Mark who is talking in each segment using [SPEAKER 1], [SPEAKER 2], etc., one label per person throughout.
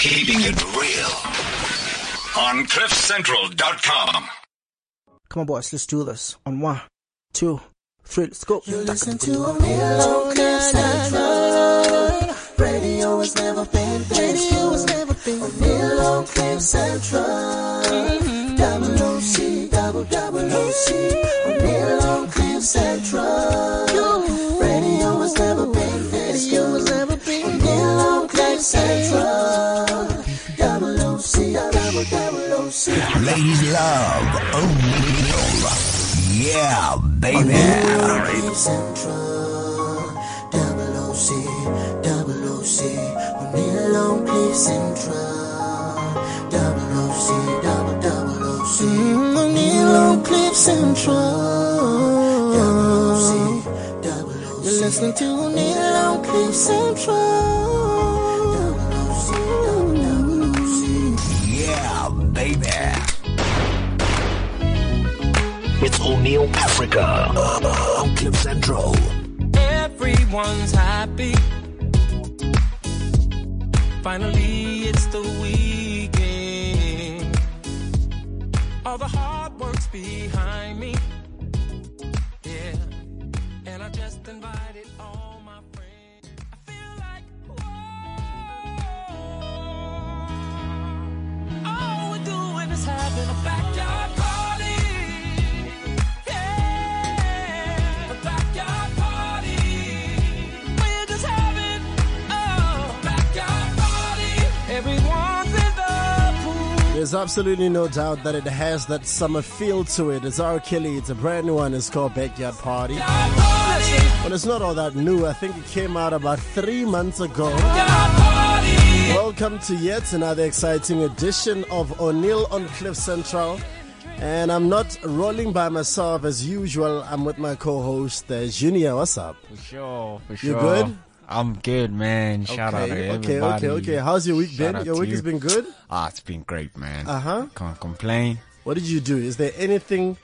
[SPEAKER 1] Keeping it real on CliffCentral.com.
[SPEAKER 2] Come on, boys, let's do this. On one, two, three, let's go.
[SPEAKER 3] You listen to O'Neal Central. Radio has never been Radio has never been O'Neal on Cliff Central. Double OC, double double OC. O'Neal on Cliff Central. Radio has never been Radio has never been O'Neal on Cliff Central.
[SPEAKER 1] Ladies love O'Neal. Yeah, baby.
[SPEAKER 3] Cliff Central, double OC, double OC, on Central, double OC, double double OC, on Cliff Central, double OC, double OC. You're listening to on Cliff Central,
[SPEAKER 1] It's O'Neal Africa on Cliff Central.
[SPEAKER 4] Everyone's happy. Finally, it's the weekend. All the hard work's behind me. Yeah. And I just invited
[SPEAKER 2] There's absolutely no doubt that it has that summer feel to it. It's R. Kelly. It's a brand new one. It's called Backyard Party. But it's not all that new. I think it came out about three months ago. Welcome to yet another exciting edition of O'Neal on Cliff Central. And I'm not rolling by myself as usual. I'm with my co-host uh, Junior. What's up?
[SPEAKER 5] For sure, for sure.
[SPEAKER 2] You good?
[SPEAKER 5] I'm good, man. Shout out to
[SPEAKER 2] okay,
[SPEAKER 5] everybody.
[SPEAKER 2] okay, okay. How's your week
[SPEAKER 5] Shout
[SPEAKER 2] been? Your week
[SPEAKER 5] you.
[SPEAKER 2] has been good.
[SPEAKER 5] Ah, it's been great, man.
[SPEAKER 2] Uh-huh.
[SPEAKER 5] Can't complain.
[SPEAKER 2] What did you do? Is there anything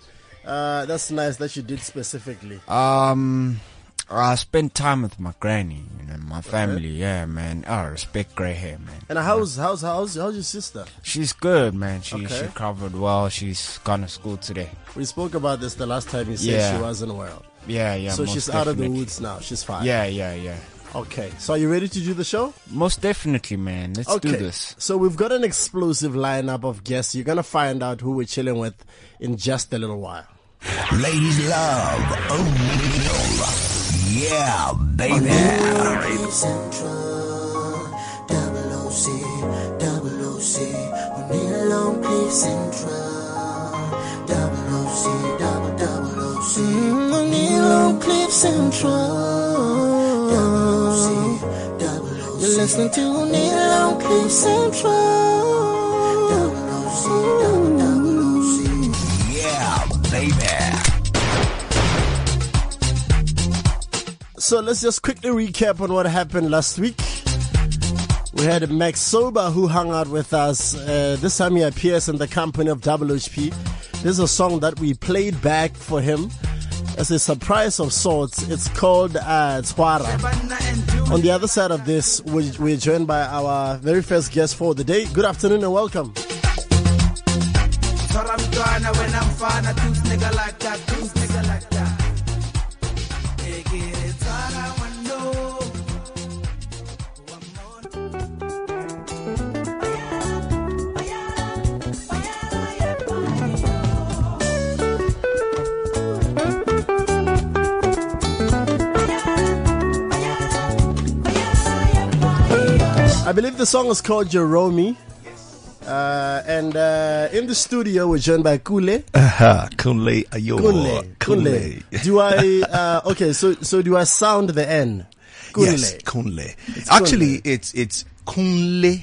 [SPEAKER 2] uh, that's nice that you did specifically?
[SPEAKER 5] Um, I spent time with my granny, you know, my family. Yeah, man. I respect grey hair, man.
[SPEAKER 2] And how's how's how's how's your sister?
[SPEAKER 5] She's good, man. She
[SPEAKER 2] Okay.
[SPEAKER 5] she covered well. She's gone to school today.
[SPEAKER 2] We spoke about this the last time you said
[SPEAKER 5] Yeah.
[SPEAKER 2] she wasn't well.
[SPEAKER 5] Yeah, yeah.
[SPEAKER 2] so
[SPEAKER 5] most
[SPEAKER 2] she's out of the woods now. She's fine.
[SPEAKER 5] Yeah, yeah, yeah.
[SPEAKER 2] Okay. So are you ready to do the show?
[SPEAKER 5] Most definitely, man. Let's
[SPEAKER 2] okay.
[SPEAKER 5] do this.
[SPEAKER 2] So we've got an explosive lineup of guests. You're gonna find out who we're chilling with in just a little while.
[SPEAKER 1] Ladies love O'Neal. Yeah, baby.
[SPEAKER 3] Cliff Central, double OC, double OC, O'Neal on Cliff Central, double OC, double double OC, O'Neal on Cliff Central, double OC, double OC. You're listening to O'Neal on Cliff Central, double OC, double double
[SPEAKER 2] So let's just quickly recap on what happened last week. We had Maxhoba who hung out with us. Uh, this time he appears in the company of WHP. This is a song that we played back for him as a surprise of sorts. It's called uh, Twara. On the other side of this, we- we're joined by our very first guest for the day. Good afternoon and welcome.
[SPEAKER 6] When I'm fine, I do nigga like that, do nigga like I
[SPEAKER 2] believe the song is called Jerome. Uh, and uh, in the studio, we're joined by Kule.
[SPEAKER 7] Aha, Kunle Ayo.
[SPEAKER 2] Kunle. Kunle. Do I, uh, okay, so, so do I sound the N? Kunle.
[SPEAKER 7] Yes, Kunle. Actually, it's it's Kunle.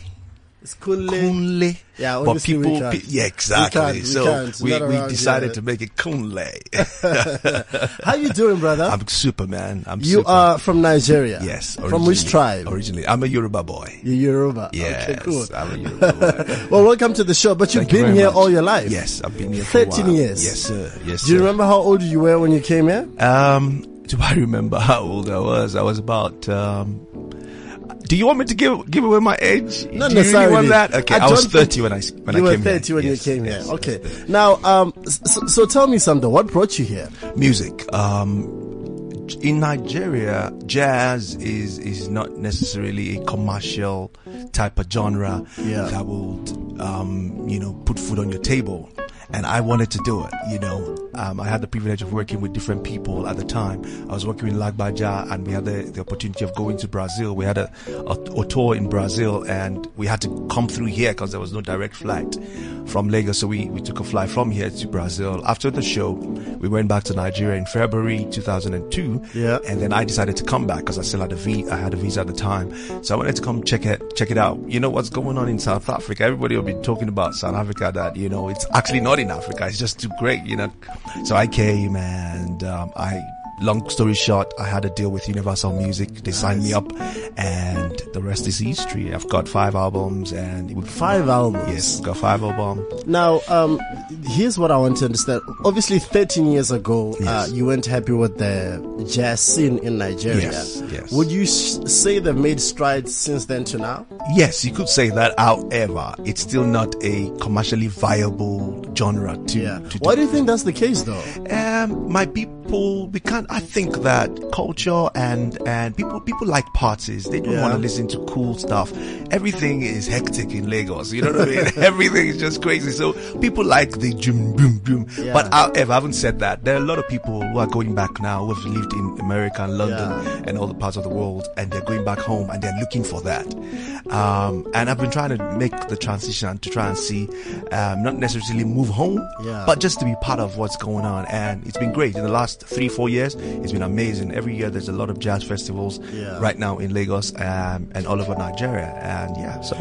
[SPEAKER 2] It's Kunle.
[SPEAKER 7] Kunle.
[SPEAKER 2] Yeah,
[SPEAKER 7] but
[SPEAKER 2] we
[SPEAKER 7] people, pe- yeah, exactly.
[SPEAKER 2] We we
[SPEAKER 7] so
[SPEAKER 2] can't.
[SPEAKER 7] we, we decided
[SPEAKER 2] here.
[SPEAKER 7] to make it Kunle.
[SPEAKER 2] How you doing, brother?
[SPEAKER 7] I'm Superman. I'm
[SPEAKER 2] you
[SPEAKER 7] super.
[SPEAKER 2] are from Nigeria.
[SPEAKER 7] Yes.
[SPEAKER 2] From which tribe?
[SPEAKER 7] Originally, I'm a Yoruba boy.
[SPEAKER 2] You're Yoruba.
[SPEAKER 7] Yes,
[SPEAKER 2] Okay, cool.
[SPEAKER 7] I'm a Yoruba boy.
[SPEAKER 2] Well, welcome to the show. But you've
[SPEAKER 7] Thank
[SPEAKER 2] been
[SPEAKER 7] very
[SPEAKER 2] here
[SPEAKER 7] much.
[SPEAKER 2] all your life.
[SPEAKER 7] Yes, I've been here for
[SPEAKER 2] 13
[SPEAKER 7] while.
[SPEAKER 2] years.
[SPEAKER 7] Yes, sir. Yes,
[SPEAKER 2] Do you
[SPEAKER 7] sir.
[SPEAKER 2] remember how old you were when you came here?
[SPEAKER 7] Um, do I remember how old I was? I was about. Um, Do you want me to give give away my age?
[SPEAKER 2] Not
[SPEAKER 7] Do you
[SPEAKER 2] necessarily.
[SPEAKER 7] want that? Okay, I, was
[SPEAKER 2] don't think-
[SPEAKER 7] 30 when I when
[SPEAKER 2] you
[SPEAKER 7] I
[SPEAKER 2] were
[SPEAKER 7] came
[SPEAKER 2] 30
[SPEAKER 7] here.
[SPEAKER 2] when
[SPEAKER 7] Yes,
[SPEAKER 2] you came
[SPEAKER 7] yes,
[SPEAKER 2] here. Okay.
[SPEAKER 7] yes.
[SPEAKER 2] Now, um, so, so tell me something. What brought you here?
[SPEAKER 7] music. Um, in Nigeria, jazz is is not necessarily a commercial type of genre
[SPEAKER 2] Yeah.
[SPEAKER 7] that will, um, you know, put food on your table. And I wanted to do it, you know. Um, I had the privilege of working with different people at the time. I was working with Lagbaja and we had the, the opportunity of going to Brazil. We had a, a, a tour in Brazil and we had to come through here because there was no direct flight from Lagos. So we, we took a flight from here to Brazil. After the show, we went back to Nigeria in February 2002.
[SPEAKER 2] Yeah.
[SPEAKER 7] And then I decided to come back because I still had a visa. Had a visa at the time. So I wanted to come check it, check it out. You know what's going on in South Africa? Everybody will be talking about South Africa that, you know, it's actually not in Africa. It's just too great, you know. So I came and, um, I, long story short, I had a deal with Universal Music. They signed me up and the rest is history. I've got five albums and it would
[SPEAKER 2] Five albums.
[SPEAKER 7] Yes, got five albums.
[SPEAKER 2] Now, um, here's what I want to understand. Obviously, 13 years ago, uh, you weren't happy with the jazz scene in Nigeria.
[SPEAKER 7] Yes, yes.
[SPEAKER 2] Would you s- say they've made strides since then to now?
[SPEAKER 7] Yes, you could say that. However, it's still not a commercially viable genre to,
[SPEAKER 2] Yeah.
[SPEAKER 7] to
[SPEAKER 2] Why do you think that's the case, though?
[SPEAKER 7] um, my people, we can't. I think that culture and and people people like parties. They don't
[SPEAKER 2] Yeah.
[SPEAKER 7] want to listen to cool stuff. Everything is hectic in Lagos. You know what I mean? Everything is just crazy. So people like the boom boom boom.
[SPEAKER 2] Yeah.
[SPEAKER 7] But however, having said that, there are a lot of people who are going back now who have lived in America and London
[SPEAKER 2] Yeah.
[SPEAKER 7] and other parts of the world, and they're going back home and they're looking for that. Um, and I've been trying to make the transition to try and see, um, not necessarily move home, but just to be part of what's going on. And it's been great in the last three, four years. It's been amazing. Every year there's a lot of jazz festivals
[SPEAKER 2] Yeah.
[SPEAKER 7] right now in Lagos um, and all over Nigeria. And yeah, so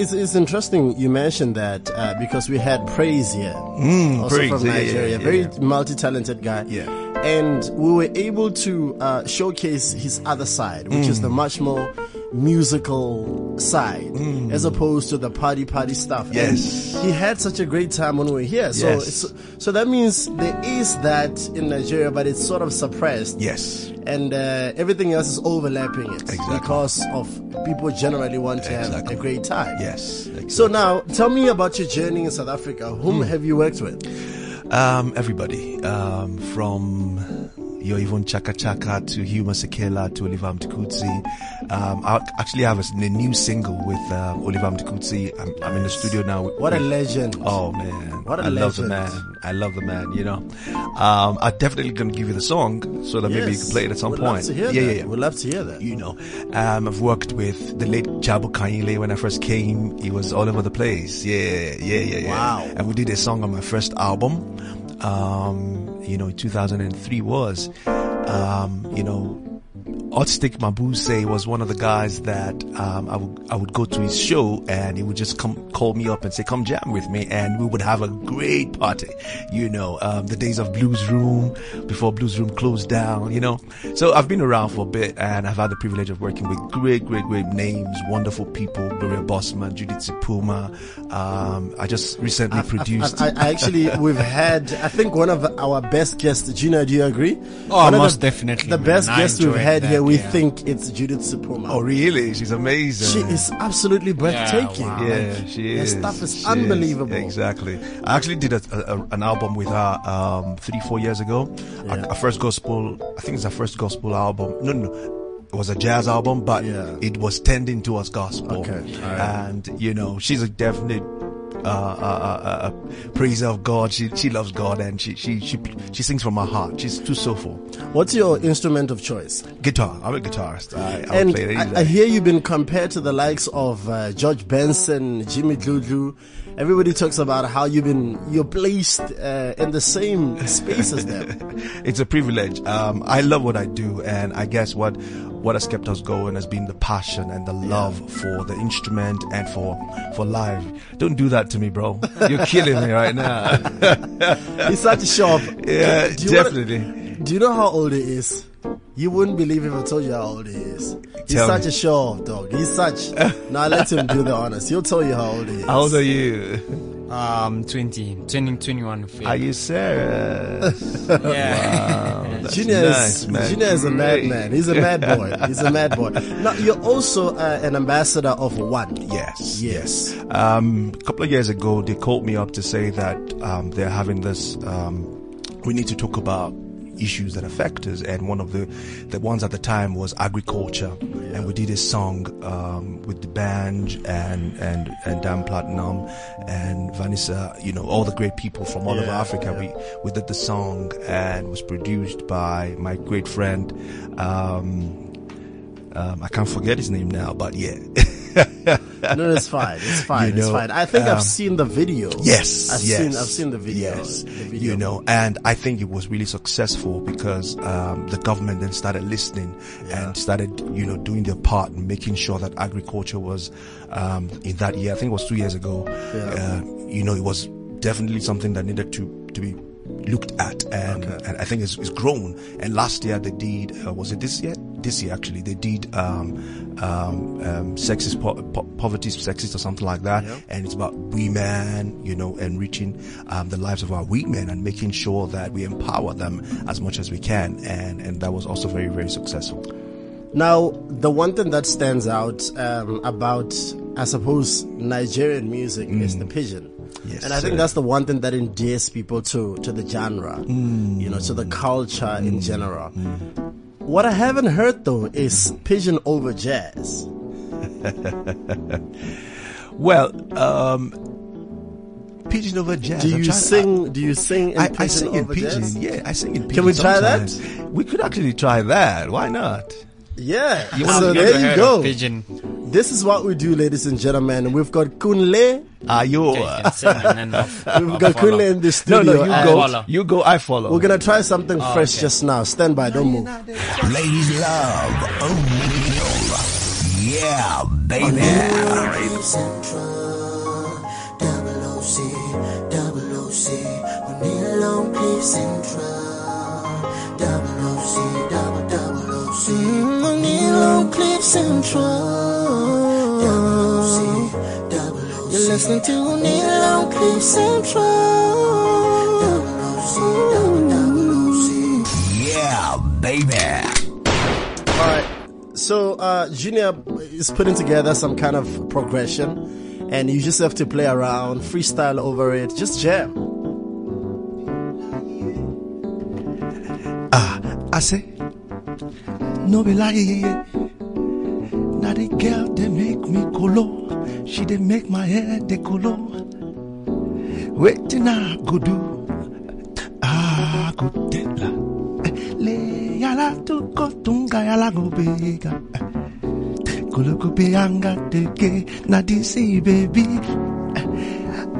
[SPEAKER 2] It's, it's interesting you mentioned that uh, because we had Praise here, also
[SPEAKER 7] Mm, Praise,
[SPEAKER 2] from
[SPEAKER 7] yeah, yeah,
[SPEAKER 2] Nigeria,
[SPEAKER 7] yeah,
[SPEAKER 2] very
[SPEAKER 7] yeah.
[SPEAKER 2] multi-talented guy.
[SPEAKER 7] Yeah.
[SPEAKER 2] And we were able to uh, showcase his other side, which is
[SPEAKER 7] Mm.
[SPEAKER 2] the much more musical side, as opposed to the party party stuff. And
[SPEAKER 7] Mm. Yes.
[SPEAKER 2] he had such a great time when we were here. So,
[SPEAKER 7] Yes.
[SPEAKER 2] it's, so that means there is that in Nigeria, but it's sort of suppressed
[SPEAKER 7] yes,
[SPEAKER 2] and uh, everything else is overlapping it
[SPEAKER 7] Exactly.
[SPEAKER 2] because of people generally want to have a great time.
[SPEAKER 7] yes.
[SPEAKER 2] So now, tell me about your journey in South Africa. Whom
[SPEAKER 7] Hmm.
[SPEAKER 2] have you worked with?
[SPEAKER 7] Um, everybody, um, from your Yvonne Chaka Chaka to Hugh Masekela to Oliver Mtukudzi. Um, I actually have a new single with um, Oliver Mtukudzi. I'm, I'm in the studio now. with-
[SPEAKER 2] What a legend!
[SPEAKER 7] Oh man,
[SPEAKER 2] What a
[SPEAKER 7] I love the
[SPEAKER 2] legend.
[SPEAKER 7] man. I love the man. You know, um, I'm definitely gonna give you the song so that maybe you can play it at some
[SPEAKER 2] We'd
[SPEAKER 7] point.
[SPEAKER 2] Love to hear
[SPEAKER 7] yeah,
[SPEAKER 2] that.
[SPEAKER 7] yeah, yeah.
[SPEAKER 2] We'd love to hear that.
[SPEAKER 7] You know, um, I've worked with the late Jabu Khanyile when I first came. He was all over the place. Yeah, yeah, yeah, yeah.
[SPEAKER 2] Wow.
[SPEAKER 7] And we did a song on my first album. Um, you know, 2003 was, um, you know, Hotstix Mabuse was one of the guys that um, I would I would go to his show and he would just come call me up and say come jam with me and we would have a great party. You know, um, the days of Blues Room before Blues Room closed down. You know, so I've been around for a bit and I've had the privilege of working with great, great, great names, wonderful people, Gloria Bosman, Judith Sephuma. Um, I just recently produced.
[SPEAKER 2] I, I actually, we've had, I think one of our best guests, Gina, do you agree?
[SPEAKER 5] Oh,
[SPEAKER 2] one of
[SPEAKER 5] most
[SPEAKER 2] the,
[SPEAKER 5] definitely,
[SPEAKER 2] The
[SPEAKER 5] man.
[SPEAKER 2] best
[SPEAKER 5] I
[SPEAKER 2] guest we've
[SPEAKER 5] enjoyed
[SPEAKER 2] had
[SPEAKER 5] that,
[SPEAKER 2] here, we
[SPEAKER 5] yeah.
[SPEAKER 2] think it's Judith Sephuma.
[SPEAKER 7] oh, really? She's amazing.
[SPEAKER 2] She is absolutely breathtaking.
[SPEAKER 5] wow.
[SPEAKER 7] Yeah, she
[SPEAKER 2] Her
[SPEAKER 7] is.
[SPEAKER 2] stuff is
[SPEAKER 7] She
[SPEAKER 2] unbelievable.
[SPEAKER 7] Exactly. I actually did a, a, an album with her um, three, four years ago. Our,
[SPEAKER 2] Yeah.
[SPEAKER 7] our first gospel, I think it's our first gospel album. No, no, no. It was a jazz album, but
[SPEAKER 2] Yeah.
[SPEAKER 7] it was tending towards gospel.
[SPEAKER 2] Okay.
[SPEAKER 7] And, you know, she's a definite uh, uh, uh, uh, praiser of God. She she loves God and she she she she sings from her heart. She's too soulful.
[SPEAKER 2] What's your instrument of choice?
[SPEAKER 7] Guitar. I'm a guitarist. I, I
[SPEAKER 2] and I, I hear you've been compared to the likes of uh, George Benson, Jimmy Dludlu. Everybody talks about how you've been you're placed uh, in the same space as them.
[SPEAKER 7] it's a privilege. Um, I love what I do, and I guess what what has kept us going has been the passion and the love for the instrument and for for live. Don't do that to me, bro. You're killing me right now.
[SPEAKER 2] He's such a sharp.
[SPEAKER 7] Yeah,
[SPEAKER 2] Do you wanna-
[SPEAKER 7] definitely.
[SPEAKER 2] do you know how old he is? You wouldn't believe if I told you how old he is. He's
[SPEAKER 7] Tell
[SPEAKER 2] such
[SPEAKER 7] me.
[SPEAKER 2] a show off dog. He's such. now let him do the honors. He'll tell you how old he is.
[SPEAKER 7] How old are you?
[SPEAKER 5] Um, 20, turning 21. in
[SPEAKER 7] Are you serious?
[SPEAKER 5] Yeah.
[SPEAKER 7] That's
[SPEAKER 2] Junior
[SPEAKER 7] nice,
[SPEAKER 2] is
[SPEAKER 7] man.
[SPEAKER 2] Junior is a
[SPEAKER 7] Great.
[SPEAKER 2] madman. He's a mad boy. He's a mad boy. Now you're also uh, an ambassador of One.
[SPEAKER 7] Yes,
[SPEAKER 2] Yes.
[SPEAKER 7] Um, a couple of years ago, they called me up to say that um, they're having this. Um, we need to talk about issues that affect us, and one of the the ones at the time was agriculture, and we did a song um, with the band and and and Diamond Platnumz and Vanessa, you know, all the great people from all over
[SPEAKER 2] Yeah,
[SPEAKER 7] Africa. We we did the song and was produced by my great friend. Um, um, I can't forget his name now, but yeah.
[SPEAKER 2] No, it's fine. It's fine.
[SPEAKER 7] You
[SPEAKER 2] it's fine. I think
[SPEAKER 7] um,
[SPEAKER 2] I've seen the video.
[SPEAKER 7] Yes,
[SPEAKER 2] I've
[SPEAKER 7] yes,
[SPEAKER 2] seen. I've seen the video.
[SPEAKER 7] Yes,
[SPEAKER 2] the video.
[SPEAKER 7] you know, and I think it was really successful because um, the government then started listening and started, you know, doing their part and making sure that agriculture was um, in that year. I think it was two years ago. Uh, you know, it was definitely something that needed to to be looked at and, and I think it's, it's grown and last year they did uh, was it this year this year actually they did um, um, um, sexist po- po- poverty sexist or something like that and it's about women you know enriching um, the lives of our women and making sure that we empower them as much as we can and and that was also very very successful
[SPEAKER 2] Now, the one thing that stands out um, about, I suppose, Nigerian music is the pidgin.
[SPEAKER 7] Mm. Yes,
[SPEAKER 2] and I think
[SPEAKER 7] sir.
[SPEAKER 2] that's the one thing that endears people to to the genre,
[SPEAKER 7] Mm.
[SPEAKER 2] you know, to the culture in general. What I haven't heard though is pidgin over jazz.
[SPEAKER 7] well um pidgin over jazz
[SPEAKER 2] Do you sing? Do you sing in
[SPEAKER 7] I,
[SPEAKER 2] pidgin
[SPEAKER 7] I sing in
[SPEAKER 2] over
[SPEAKER 7] pidgin.
[SPEAKER 2] jazz?
[SPEAKER 7] Yeah, I sing in pidgin.
[SPEAKER 2] Can we try that?
[SPEAKER 7] We could actually try that. Why not?
[SPEAKER 2] Yeah.
[SPEAKER 7] You
[SPEAKER 2] so
[SPEAKER 7] wanna-
[SPEAKER 2] there you go.
[SPEAKER 5] Pidgin.
[SPEAKER 2] This is what we do, ladies and gentlemen. We've got Kunle.
[SPEAKER 7] Are you?
[SPEAKER 5] Okay, you can sing uh, and
[SPEAKER 2] We've got
[SPEAKER 5] follow.
[SPEAKER 2] Kunle in the
[SPEAKER 7] No,
[SPEAKER 2] studio.
[SPEAKER 7] no, you go.
[SPEAKER 5] follow.
[SPEAKER 7] You go. I follow.
[SPEAKER 2] We're gonna try something
[SPEAKER 5] Oh,
[SPEAKER 2] fresh
[SPEAKER 5] okay.
[SPEAKER 2] just now. Stand by, don't move.
[SPEAKER 1] Ladies love O'Neal. Yeah, baby.
[SPEAKER 3] Cliff Central, double OC, double O'Neal on Cliff Central, double OC, double You're listening to O'Neal on Cliff Central, double OC, double double OC.
[SPEAKER 1] Yeah, baby.
[SPEAKER 2] All right. So, uh, Junior is putting together some kind of progression, and you just have to play around, freestyle over it, just jam.
[SPEAKER 7] Ah, I say, no be lie. Now the girl they make me colo. She they make my hair they colo. Waiting I go do. Ah, go tell. Le yala to go tunga yala go bega. Be anga teke. Na this baby.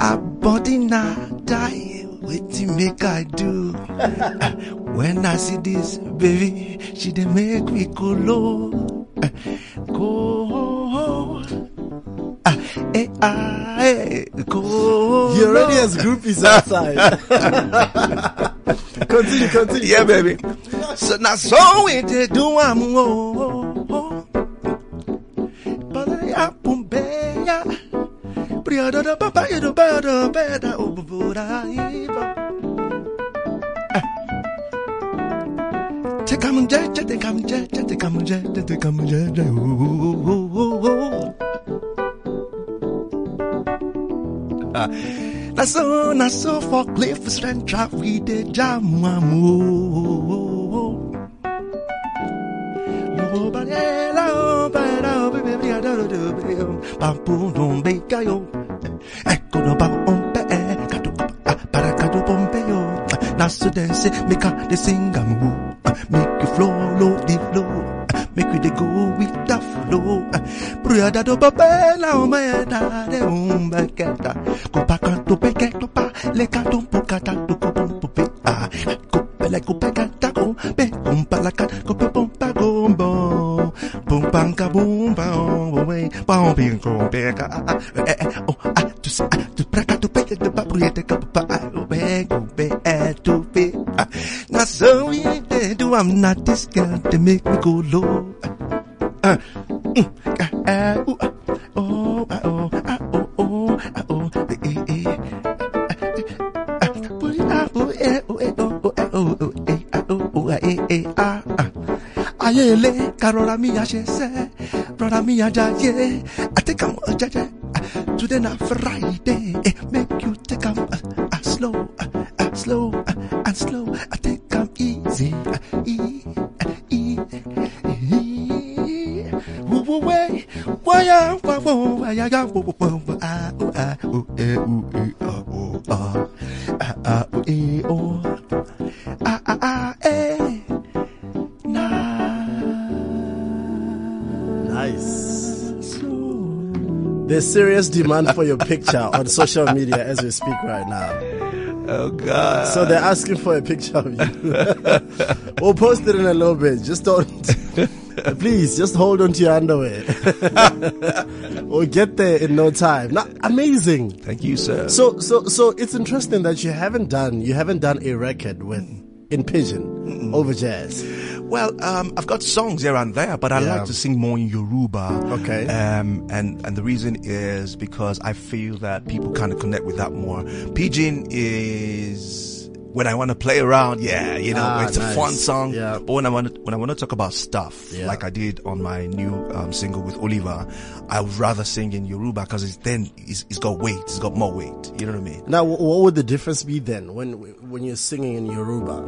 [SPEAKER 7] A body na die. Waiting make I do. When I see this baby, she dey make me go low, go. Ah, eh, go.
[SPEAKER 2] He already has groupies outside. continue, continue.
[SPEAKER 7] Yeah, baby. So now, so we did do am oh. Take am je je take am je je take am je je take am je je oh oh oh oh Na so, na so for cliff central we did jam oh. Ba de la o ba da o be be da do do be o pa pu dum be Na so dance make a de sing am wo. Make you flow low the flow. Make we dey go with the flow. Brother do ba be la o ma da de um ba ka da. Ko pa le ka do po ka da do ko pom po pe ah. Ko pe le ko pe ka da ko be pom pa la ka ko pe pom pa go bo. Pom pam ka boom pa o we pa o pe ko pe ka eh eh oh pe de pa pri de ka pa ah o be go be. Na we dey do I'm not this girl to make me go low. Uh, oh, ah, oh, ah, oh, oh, oh, eh, eh, eh. Ah, ah, oh, ah, oh, eh, oh, eh, ah, oh,
[SPEAKER 2] There's serious demand for your picture on social media as we speak right now.
[SPEAKER 7] oh god
[SPEAKER 2] So they're asking for a picture of you. we'll post it in a little bit. Just don't. Please, just hold on to your underwear. we'll get there in no time. Now, amazing.
[SPEAKER 7] thank you sir
[SPEAKER 2] So, so, so it's interesting that you haven't done you haven't done a record with in pidgin over jazz.
[SPEAKER 7] Well, um, I've got songs here and there, but I
[SPEAKER 2] Yeah.
[SPEAKER 7] like to sing more in Yoruba.
[SPEAKER 2] Okay.
[SPEAKER 7] Um, and, and the reason is because I feel that people kind of connect with that more. Pidgin is when I want to play around. Yeah, you know,
[SPEAKER 2] Ah,
[SPEAKER 7] it's a fun song.
[SPEAKER 2] Yeah.
[SPEAKER 7] But when I want to, when I want to talk about stuff,
[SPEAKER 2] Yeah.
[SPEAKER 7] like I did on my new um, single with Oliver, I would rather sing in Yoruba because it's then it's, it's got weight. It's got more weight. You know what I mean?
[SPEAKER 2] Now, what would the difference be then when when you're singing in Yoruba?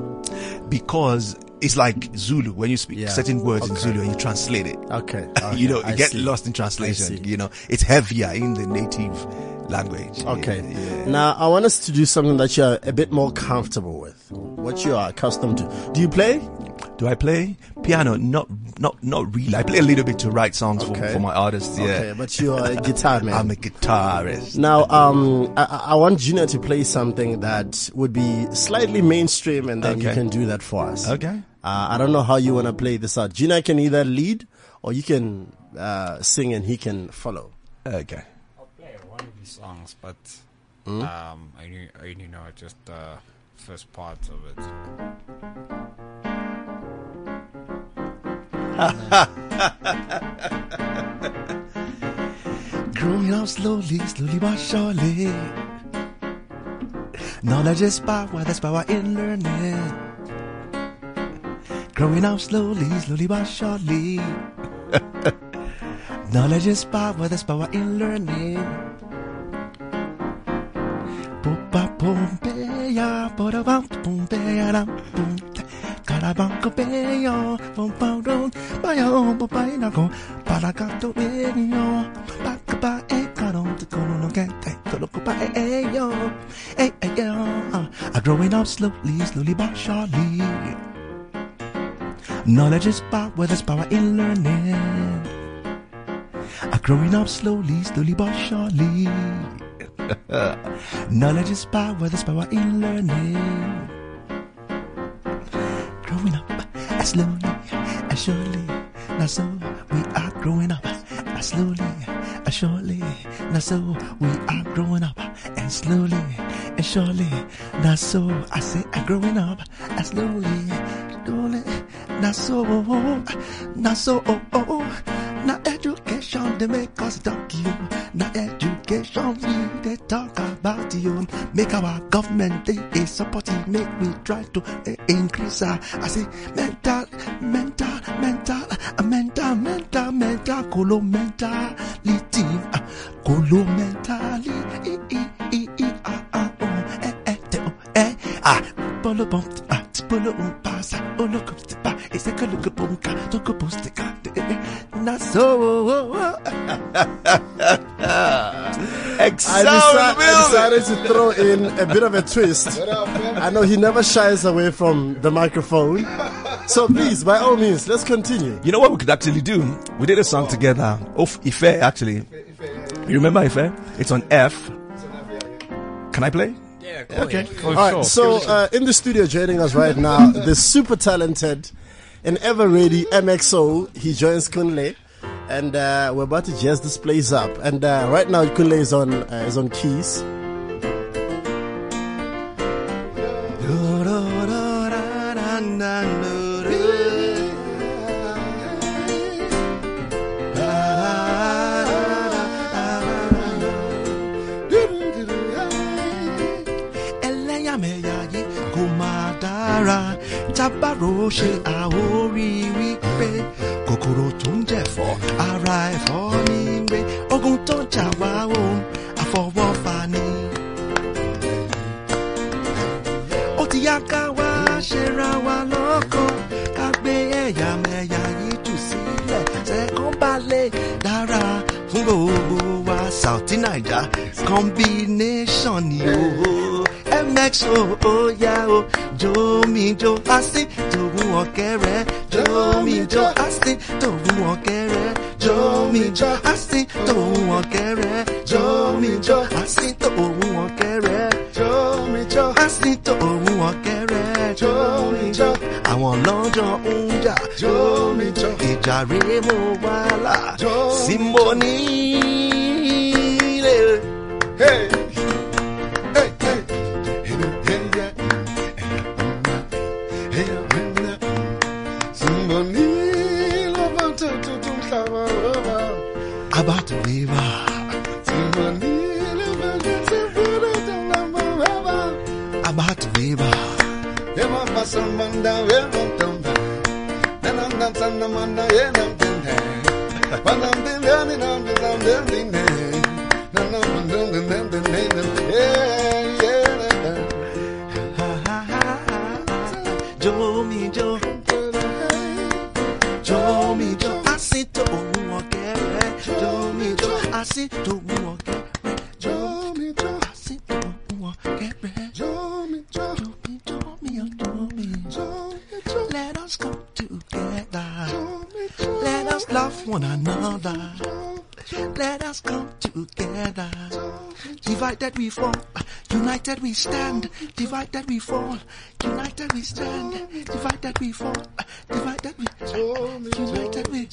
[SPEAKER 7] Because it's like Zulu when you speak
[SPEAKER 2] Yeah.
[SPEAKER 7] certain words in Zulu and you translate it.
[SPEAKER 2] Okay,
[SPEAKER 7] you know, you
[SPEAKER 2] I
[SPEAKER 7] get
[SPEAKER 2] see.
[SPEAKER 7] lost in translation. You know, it's heavier in the native language.
[SPEAKER 2] Okay.
[SPEAKER 7] Yeah.
[SPEAKER 2] Now, I want us to do something that you're a bit more comfortable with. What you are accustomed to. Do you play?
[SPEAKER 7] Do I play piano? Not, not, not really. I play a little bit to write songs for,
[SPEAKER 2] Okay.
[SPEAKER 7] for my artists. Yeah.
[SPEAKER 2] Okay, but you're a guitar man.
[SPEAKER 7] I'm a guitarist.
[SPEAKER 2] Now, um, I, I want Gina to play something that would be slightly mainstream, and then you can do that for us.
[SPEAKER 7] Okay.
[SPEAKER 2] Uh, I don't know how you want to play this out. Gina can either lead or you can uh, sing and he can follow.
[SPEAKER 7] Okay.
[SPEAKER 5] I'll play one of these songs, but um, I only, I only know just the first part of it.
[SPEAKER 7] Growing up slowly, slowly but surely. Knowledge is power, that's power in learning. Growing up slowly, slowly but surely. Knowledge is power, that's power in learning. Pompeya, pora bam pompeya. Carabanco peyo, pom pom ron, bayo, papai na ko, para gato eyo, pakapa e caron, te cono no gente, colo copa e eyo, e eyo. I'm growing up slowly, slowly but surely. Knowledge is power, there's power in learning. I'm growing up slowly, slowly but surely. Knowledge is power, there's power in learning. Growing up as slowly, as surely, now so we are growing up as slowly, as surely, now so we are growing up and slowly, and surely, now so I say I'm growing up as slowly, slowly, now so, oh, oh, oh. now so, oh, oh, now education they make us talk you, now education we they talk about you, make our government they is supporting, make we try to eh, increase our, I say mental, mental, mental, uh, mental, mental, mental, colo mentality, uh, colo mentality, e, e, e, e, ah, ah, oh, eh, eh, te, oh, eh, ah, polo bom, ti, polo pasa, look, ti, pa, it's a good look, boom, ka, to go post it, ka, na so,
[SPEAKER 2] I, deci- I decided to throw in a bit of a twist. I know he never shies away from the microphone. So please, by all means, let's continue.
[SPEAKER 7] You know what we could actually do? We did a song together. Of Ife, actually. You remember Ife? It's on F. Can I play?
[SPEAKER 5] Yeah,
[SPEAKER 7] Okay.
[SPEAKER 2] All right, so uh, in the studio joining us right now, the super talented and ever ready MXO. He joins Kunle, and uh, we're about to jazz this place up. And uh, right now, Kunle is on uh, is on keys.
[SPEAKER 7] Ẹlẹ́yàmẹ̀yà yìí kò máa dára tábàrò ṣe àwórí wípé ẹ̀fọ́ ní gbé ogun tó ń jà wá o àfọwọ́fà ni. ó ti yá ká wá ṣera wa lọ́kàn ká gbé ẹ̀yàmẹ̀yà yìí jù sílẹ̀ ṣẹ́kàn balẹ̀ dára fún gbogbo wa. South Naija combination ni o. Mxo ó yá o. Jomi jo asi tòun ọ̀kẹ́rẹ́ jomi jo asi tòun ọ̀kẹ́rẹ́ jomi jo asi tòun ọ̀kẹ́rẹ́ jomi jo asi tòun ọ̀kẹ́rẹ́ jomi jo asi tòun ọ̀kẹ́rẹ́ jomi jo. Àwọn lọ́jọ́ ń jà jomi jo. Ìjà rèé mo wà là símbó nílé. Let us love one another. Let us come together. Divided we fall, united we stand. Divided we fall, united we stand. Divided we fall, divided we united we.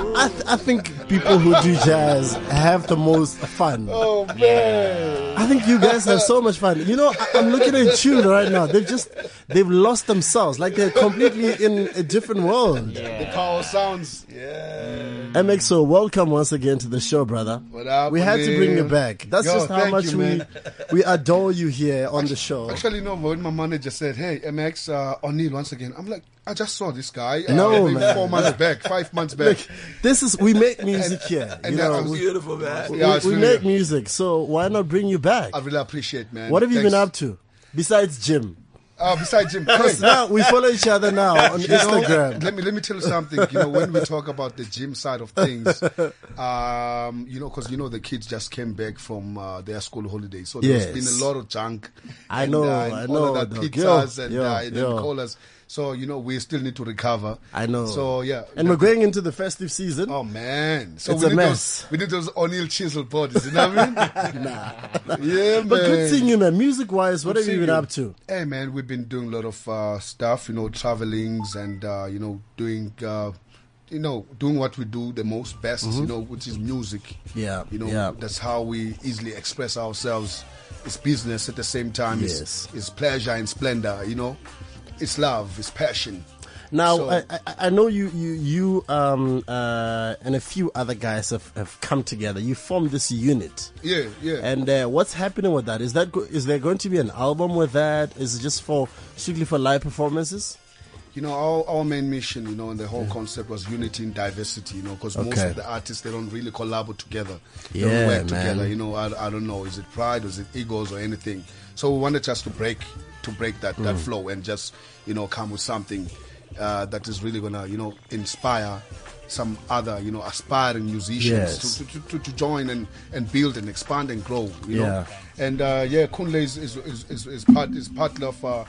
[SPEAKER 2] I, th- I think people who do jazz have the most fun.
[SPEAKER 8] Oh man.
[SPEAKER 2] I think you guys have so much fun. You know, I- I'm looking at tune right now. They've just they've lost themselves. Like they're completely in a different world.
[SPEAKER 8] The power sounds. Yeah.
[SPEAKER 2] MXO, welcome once again to the show, brother.
[SPEAKER 8] What up,
[SPEAKER 2] we had to bring you back. That's
[SPEAKER 8] Yo,
[SPEAKER 2] just how much
[SPEAKER 8] you,
[SPEAKER 2] we
[SPEAKER 8] man.
[SPEAKER 2] we adore you here on the show.
[SPEAKER 8] Actually, no, when my manager said, hey, MX, uh, O'Neal once again, I'm like, I just saw this guy. Uh,
[SPEAKER 2] No, man.
[SPEAKER 8] Four months back, five months back.
[SPEAKER 2] Look, this is we make music here.
[SPEAKER 8] and
[SPEAKER 2] you know,
[SPEAKER 8] I was-
[SPEAKER 2] we,
[SPEAKER 7] Beautiful man.
[SPEAKER 2] we-
[SPEAKER 8] Yeah,
[SPEAKER 2] we
[SPEAKER 8] really-
[SPEAKER 2] make music, so why not bring you back?
[SPEAKER 8] I really appreciate, man.
[SPEAKER 2] What have you
[SPEAKER 8] Thanks.
[SPEAKER 2] been up to besides gym?
[SPEAKER 8] Uh, besides gym,
[SPEAKER 2] Because now we follow each other now on
[SPEAKER 8] you know,
[SPEAKER 2] Instagram.
[SPEAKER 8] let me let me tell you something. You know, when we talk about the gym side of things, um, you know, because you know the kids just came back from uh, their school holidays, so there's
[SPEAKER 2] Yes.
[SPEAKER 8] been a lot of junk.
[SPEAKER 2] I
[SPEAKER 8] and,
[SPEAKER 2] know,
[SPEAKER 8] uh,
[SPEAKER 2] I
[SPEAKER 8] and
[SPEAKER 2] know,
[SPEAKER 8] all of that pizzas
[SPEAKER 2] Yo,
[SPEAKER 8] and
[SPEAKER 2] yo,
[SPEAKER 8] uh, and
[SPEAKER 2] yo.
[SPEAKER 8] colas. So you know, we still need to recover.
[SPEAKER 2] I know.
[SPEAKER 8] So yeah,
[SPEAKER 2] And we're going into the festive season.
[SPEAKER 8] Oh man, so
[SPEAKER 2] It's
[SPEAKER 8] we
[SPEAKER 2] a
[SPEAKER 8] need
[SPEAKER 2] mess.
[SPEAKER 8] those we need those O'Neal chisel bodies. You know what I mean?
[SPEAKER 2] Nah.
[SPEAKER 8] yeah, man.
[SPEAKER 2] But good seeing you, man. Music wise, what
[SPEAKER 8] Good
[SPEAKER 2] have you been
[SPEAKER 8] you.
[SPEAKER 2] up to?
[SPEAKER 8] Hey man, we've been doing a lot of uh, stuff, you know, travelings and uh, you know, doing uh, you know, doing what we do the most best, you know, which is music.
[SPEAKER 2] Mm-hmm. Yeah,
[SPEAKER 8] You know,
[SPEAKER 2] yeah.
[SPEAKER 8] that's how we easily express ourselves. It's business at the same time.
[SPEAKER 2] Yes.
[SPEAKER 8] It's, it's pleasure and splendor, you know. It's love, it's passion.
[SPEAKER 2] Now,
[SPEAKER 8] So-
[SPEAKER 2] I, I, I know you, you, you, um, uh, and a few other guys have, have come together. You formed this unit.
[SPEAKER 8] Yeah, yeah.
[SPEAKER 2] And uh, what's happening with that? Is that go- is there going to be an album with that? Is it just for strictly for live performances?
[SPEAKER 8] You know, our, our main mission, you know, and the whole concept was unity in diversity, you know, because most of the artists, they don't really collaborate together. They
[SPEAKER 2] Yeah,
[SPEAKER 8] don't work
[SPEAKER 2] man.
[SPEAKER 8] together, you know, I, I don't know, is it pride or is it egos or anything? So we wanted just to break, to break that,
[SPEAKER 2] Mm.
[SPEAKER 8] that flow and just, you know, come with something uh, that is really going to, you know, inspire some other, you know, aspiring musicians
[SPEAKER 2] Yes.
[SPEAKER 8] to, to, to, to join and, and build and expand and grow, you
[SPEAKER 2] Yeah.
[SPEAKER 8] know. And uh, yeah, Kunle is, is, is, is, is part, is part of, uh,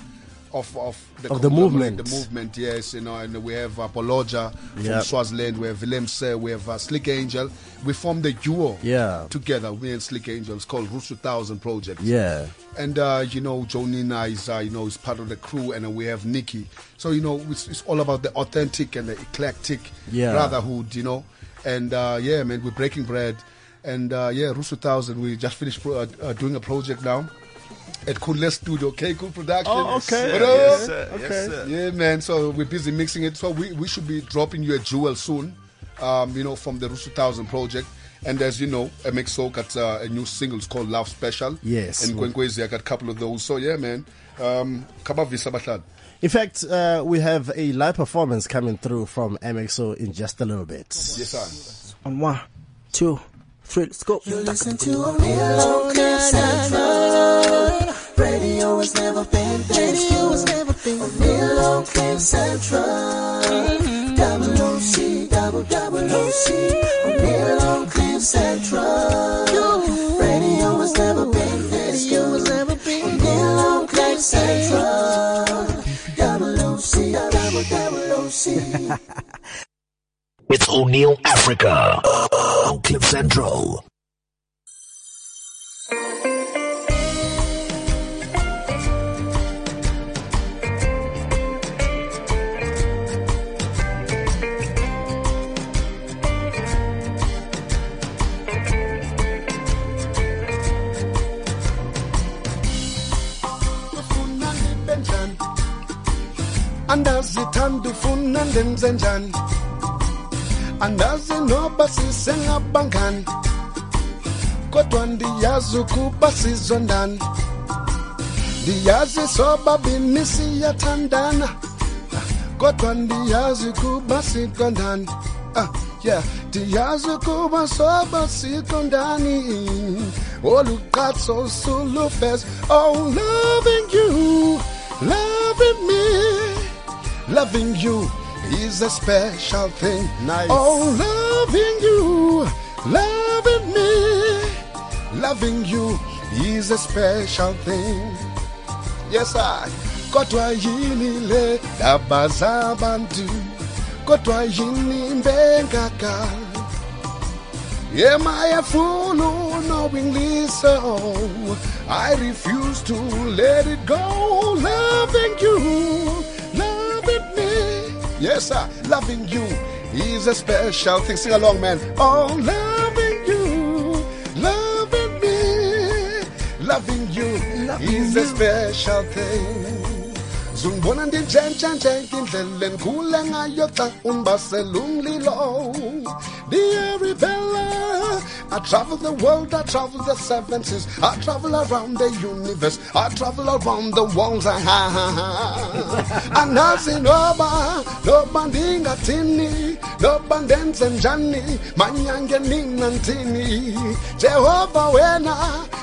[SPEAKER 8] of, of the,
[SPEAKER 2] Of the movement.
[SPEAKER 8] The movement, yes, you know, and we have uh, Poloja from
[SPEAKER 2] Yep.
[SPEAKER 8] Swaziland, we have Willem Se, we have uh, Slick Angel. We formed a duo
[SPEAKER 2] Yeah.
[SPEAKER 8] together, me and Slick Angel. It's called Rusu Thousand Project.
[SPEAKER 2] Yeah.
[SPEAKER 8] And, uh, you know, Jonina is, uh, you know, is part of the crew, and uh, we have Nikki. So, you know, it's, it's all about the authentic and the eclectic
[SPEAKER 2] Yeah.
[SPEAKER 8] brotherhood, you know. And, uh, yeah, man, we're breaking bread. And, uh, yeah, Rusu Thousand, we just finished pro- doing a project now at Kunle Studio, K Cool Production.
[SPEAKER 2] Oh, okay.
[SPEAKER 8] What up?
[SPEAKER 7] Yes, sir.
[SPEAKER 2] Okay.
[SPEAKER 7] Yes, sir.
[SPEAKER 8] Yeah, man. So we're busy mixing it. So we, we should be dropping you a jewel soon, um, you know, from the Rusu Thousand project. And as you know, MXO got uh, a new single it's called Love Special.
[SPEAKER 2] Yes.
[SPEAKER 8] And Kwenkwezi got a couple of those. So yeah, man. Um, Kabavisa Bahlad.
[SPEAKER 2] In fact, uh, we have a live performance coming through from MXO in just a little bit.
[SPEAKER 8] Yes, sir.
[SPEAKER 9] On one, two, three, let's go.
[SPEAKER 3] You listen to O'Neal Cliff Central. Radio has never been this mm-hmm. Radio has never been O'Neal Cliff Central. Double OC, double double OC. O'Neal Cliff Central. Radio has never been this Radio has never been O'Neal Cliff Central. Double OC, double double OC.
[SPEAKER 1] It's O'Neal Africa on Cliff Central.
[SPEAKER 8] Andazithanda ufuna ndenze njani? Andazi noba sisengabangani kodwa ndiyazi ukuba sizondani ndiyazi sobabini siyathandana. Kodwa ndiyazi ukuba siqondani ah, yeah. Ndiyazi ukuba soba siqondani oluqatso sulufes oh loving you loving me loving you is a special thing
[SPEAKER 2] Nice.
[SPEAKER 8] oh loving you loving me loving you is a special thing yes i kodwa yini le ndaba zabantu kodwa yini mbengaka Am I a fool knowingly so? I refuse to let it go. Loving you. Yes, sir. Loving you is a special thing. Sing along, man. Oh, loving you, loving me. Loving you is a special thing. Zungibona ndinjenjenje ngindlela endikhule ngayo xa undibasela umlilo rebella I travel the world, I travel the seven seas, I travel around the universe, I travel around the walls. Andazi noba, noba ndingathini, noba ndenze njani, manyange nina ntini. Jehova wena,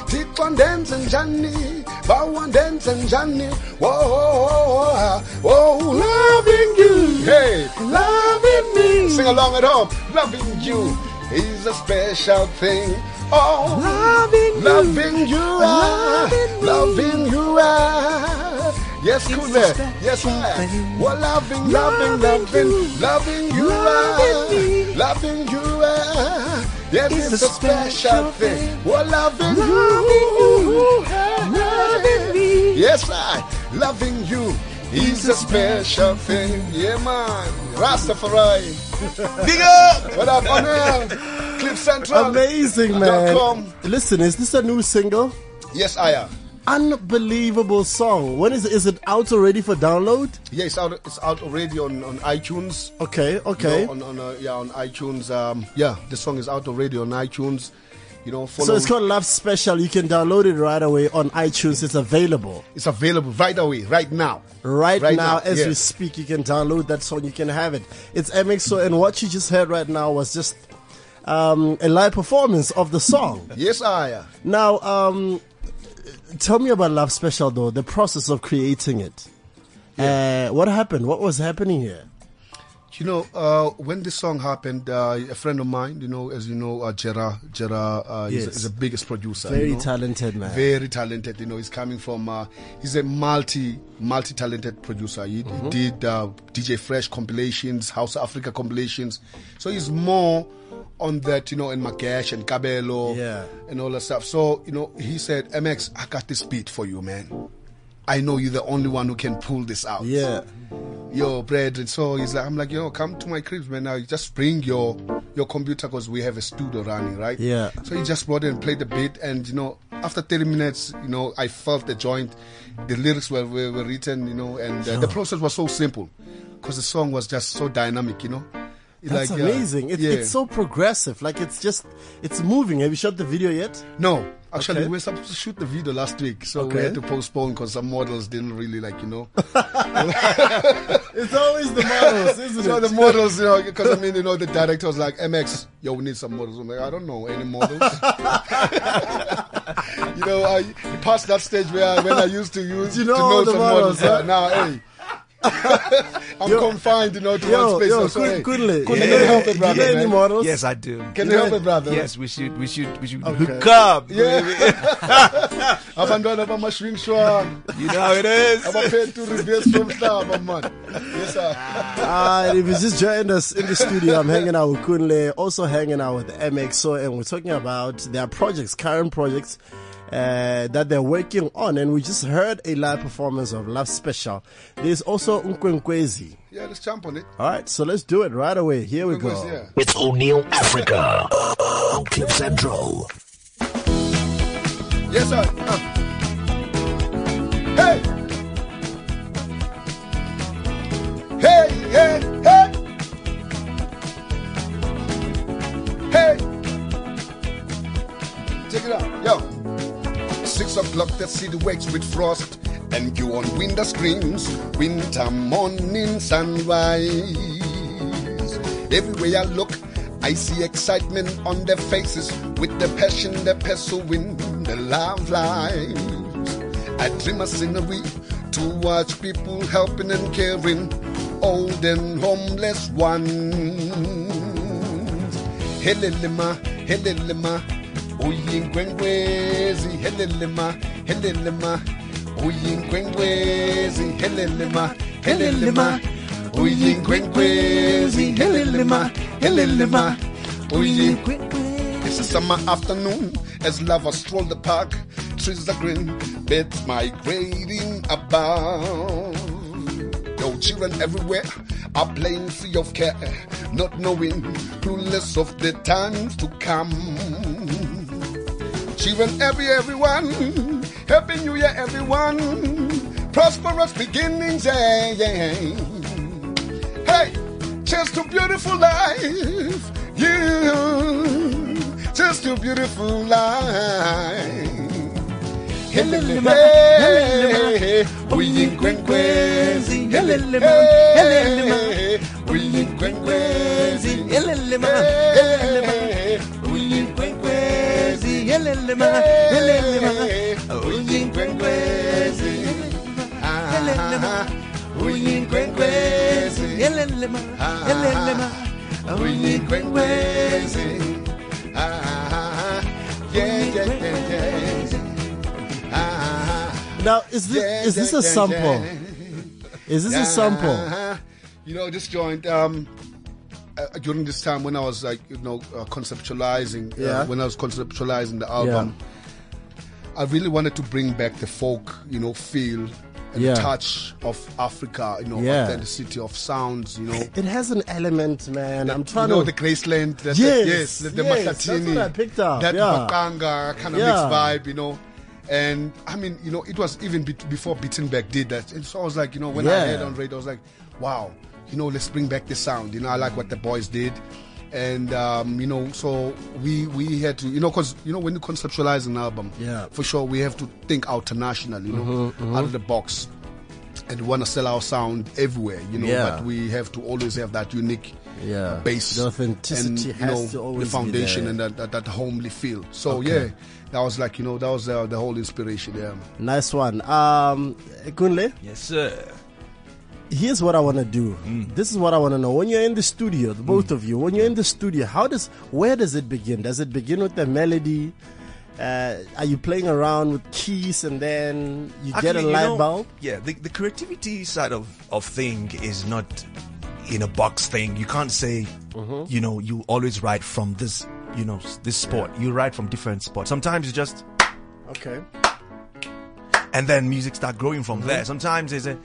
[SPEAKER 8] Thixo ndenze njani, bawa ndenze njani. Whoa, whoa, loving you, hey, loving me. Sing along at home, loving you is a special thing. Oh,
[SPEAKER 9] Loving you.
[SPEAKER 8] loving you, loving you. Yes, cool. Yes, right. Well, loving, loving, loving, loving you, loving you. Yes, it's a special thing. Well, loving you, loving me. Yes, I loving you is a special thing. Yeah, man. Rastafari. Big up. What up, O'Neal? Cliff Central.
[SPEAKER 2] Amazing, man.
[SPEAKER 8] com.
[SPEAKER 2] Listen, is this a new single?
[SPEAKER 8] Yes, I am.
[SPEAKER 2] Unbelievable song. When is it? Is it out already for download?
[SPEAKER 8] Yeah, it's out. It's out already on, on iTunes.
[SPEAKER 2] Okay,
[SPEAKER 8] You
[SPEAKER 2] okay.
[SPEAKER 8] know, on on uh, yeah on iTunes. Um, yeah, the song is out already on iTunes. You follow.
[SPEAKER 2] So it's called Love Special. You can download it right away on iTunes. It's available.
[SPEAKER 8] It's available right away, right now.
[SPEAKER 2] Right,
[SPEAKER 8] Right
[SPEAKER 2] now,
[SPEAKER 8] now,
[SPEAKER 2] as we speak, you can download that song. You can have it. It's MXO, and what you just heard right now was just um, a live performance of the song.
[SPEAKER 8] Yes, I am.
[SPEAKER 2] Now, um, tell me about Love Special, though. The process of creating it. Uh, what happened? What was happening here?
[SPEAKER 8] You know, uh, when this song happened, uh, a friend of mine, you know, as you know, uh, Jera, Jera uh, is,
[SPEAKER 2] Yes.
[SPEAKER 8] is the biggest producer.
[SPEAKER 2] Very
[SPEAKER 8] you know?
[SPEAKER 2] talented man.
[SPEAKER 8] Very talented. You know, he's coming from. Uh, he's a multi, multi-talented producer. He,
[SPEAKER 2] Mm-hmm.
[SPEAKER 8] he did uh, DJ Fresh compilations, House Africa compilations. So he's more on that, you know, in Makesh and Cabello,
[SPEAKER 2] Yeah.
[SPEAKER 8] and all that stuff. So you know, he said, "MX, I got this beat for you, man. I know you're the only one who can pull this out."
[SPEAKER 2] yeah.
[SPEAKER 8] yo, bread. And so he's like, I'm like, yo, come to my crib, man. Now you just bring your your computer because we have a studio running, right?
[SPEAKER 2] Yeah.
[SPEAKER 8] So he just brought it and played the beat, and you know, after 30 minutes, you know, I felt the joint. The lyrics were were, were written, you know, and uh, the process was so simple because the song was just so dynamic, you know.
[SPEAKER 2] That's
[SPEAKER 8] like, uh,
[SPEAKER 2] amazing. It,
[SPEAKER 8] yeah.
[SPEAKER 2] It's so progressive. Like it's just, it's moving. Have you shot the video yet?
[SPEAKER 8] No, actually,
[SPEAKER 2] Okay.
[SPEAKER 8] we were supposed to shoot the video last week, so we had to postpone because some models didn't really like, you know.
[SPEAKER 2] It's always the models, isn't
[SPEAKER 8] so
[SPEAKER 2] it?
[SPEAKER 8] the models, you know, because I mean, you know, the director was like, MX, yo, we need some models. I'm like, I don't know any models. you know, I passed that stage where I, when I used to use
[SPEAKER 2] You know
[SPEAKER 8] to know some
[SPEAKER 2] models,
[SPEAKER 8] models.
[SPEAKER 2] huh?
[SPEAKER 8] Now, hey. I'm
[SPEAKER 2] Yo-
[SPEAKER 8] confined, you know, to
[SPEAKER 2] Yo,
[SPEAKER 8] one space.
[SPEAKER 2] yo,
[SPEAKER 8] so,
[SPEAKER 2] Kun-
[SPEAKER 8] hey,
[SPEAKER 2] Kunle,
[SPEAKER 8] Kunle,
[SPEAKER 2] you
[SPEAKER 8] can you help
[SPEAKER 2] you
[SPEAKER 8] it, brother?
[SPEAKER 2] know any models?
[SPEAKER 7] Yes, I do.
[SPEAKER 8] Can you help it, brother?
[SPEAKER 7] Yes, we should, we should, we should
[SPEAKER 2] Okay.
[SPEAKER 7] hook up.
[SPEAKER 8] Yeah. Abantwana bamashwingshwang.
[SPEAKER 7] You know how it is.
[SPEAKER 8] abaphethe to reverse somhlaba man yes sir
[SPEAKER 2] Uh, if you just joined us in the studio, I'm hanging out with Kunle, also hanging out with MX. So, and we're talking about their projects, current projects uh, that they're working on. And we just heard a live performance of Love Special. There's also Nkwenkwezi.
[SPEAKER 8] yeah let's jump on it
[SPEAKER 2] All right, so let's do it right away. Here we go.
[SPEAKER 8] yeah
[SPEAKER 1] It's O'Neal Africa on Cliff Central.
[SPEAKER 8] yes sir uh. hey hey hey hey hey Six o'clock, the city wakes with frost, and you on window screens, winter morning sunrise. Everywhere I look, I see excitement on their faces with the passion they're pursuing their love lives. I dream a scenery to watch people helping and caring, old and homeless ones. Helelema, helelema, uyinkwenkwezi, helelema, helelema, uyinkwenkwezi, helelema, helelema, uyinkwenkwezi, helelema, helelema, uyinkwenkwezi. It's a summer afternoon as lovers stroll the park. Trees are green, birds migrating above. Yo, children everywhere are playing free of care, not knowing, clueless of the times to come. Children, every everyone, happy New Year, everyone. Prosperous beginnings, yeah, yeah. Hey, just a beautiful life, You, yeah. Just a beautiful life. Helelema, helelema, uyinkwenkwezi, helelema, helelema, uyinkwenkwezi, helelema, helelema, uyinkwenkwezi, helelema, helelema, uyinkwenkwezi, helelema, uyinkwenkwezi, helelema, helelema, uyinkwenkwezi, ah, yeah, yeah, yeah, yeah. Ah,
[SPEAKER 2] Now, is this,
[SPEAKER 8] yeah,
[SPEAKER 2] is this
[SPEAKER 8] yeah,
[SPEAKER 2] a sample?
[SPEAKER 8] yeah.
[SPEAKER 2] Is this a sample?
[SPEAKER 8] You know, this joint, um, uh, during this time when I was like, you know, uh, conceptualizing,
[SPEAKER 2] Yeah.
[SPEAKER 8] uh, when I was conceptualizing the album, I really wanted to bring back the folk, you know, feel and
[SPEAKER 2] Yeah.
[SPEAKER 8] touch of Africa, you know,
[SPEAKER 2] Yeah.
[SPEAKER 8] authenticity of sounds, you know.
[SPEAKER 2] It has an element, man. I'm
[SPEAKER 8] you
[SPEAKER 2] trying
[SPEAKER 8] know
[SPEAKER 2] to.
[SPEAKER 8] the Graceland, that,
[SPEAKER 2] Yes,
[SPEAKER 8] that, yes, the, the
[SPEAKER 2] yes, that's what I picked up,
[SPEAKER 8] that
[SPEAKER 2] yeah.
[SPEAKER 8] Mbaqanga kind of
[SPEAKER 2] Yeah.
[SPEAKER 8] mixed vibe, you know. And I mean, you know, it was even be- before Beatenberg did that. And so I was like, you know, when I heard on radio, I was like, wow, you know, let's bring back the sound. You know, I like what the boys did. And, um, you know, so we we had to, you know, because, you know, when you conceptualize an album,
[SPEAKER 2] Yeah.
[SPEAKER 8] for sure, we have to think international, you know,
[SPEAKER 2] Mm-hmm,
[SPEAKER 8] out of the box. And we want to sell our sound everywhere, you know,
[SPEAKER 2] Yeah.
[SPEAKER 8] but we have to always have that unique
[SPEAKER 2] Yeah.
[SPEAKER 8] base
[SPEAKER 2] The authenticity
[SPEAKER 8] and, you
[SPEAKER 2] has
[SPEAKER 8] know,
[SPEAKER 2] to always
[SPEAKER 8] the
[SPEAKER 2] be
[SPEAKER 8] foundation
[SPEAKER 2] there.
[SPEAKER 8] and that, that, that homely feel. So
[SPEAKER 2] Okay.
[SPEAKER 8] yeah, that was like you know that was uh, the whole inspiration. Yeah,
[SPEAKER 2] Nice one. Um, Kunle,
[SPEAKER 7] Yes, sir.
[SPEAKER 2] Here's what I want to do.
[SPEAKER 8] Mm.
[SPEAKER 2] This is what I want to know. When you're in the studio, the both of you, when you're in the studio, how does, where does it begin? Does it begin with the melody? Uh, are you playing around with keys and then you get a
[SPEAKER 7] Actually, you
[SPEAKER 2] light
[SPEAKER 7] know,
[SPEAKER 2] bulb?
[SPEAKER 7] Yeah, the, the creativity side of, of thing is not in a box thing. You can't say,
[SPEAKER 2] Mm-hmm.
[SPEAKER 7] you know, you always write from this, you know, this sport. You write from different spots. Sometimes it's just,
[SPEAKER 2] Okay.
[SPEAKER 7] and then music start growing from
[SPEAKER 2] Mm-hmm.
[SPEAKER 7] there. Sometimes it's a,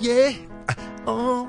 [SPEAKER 7] yeah, oh,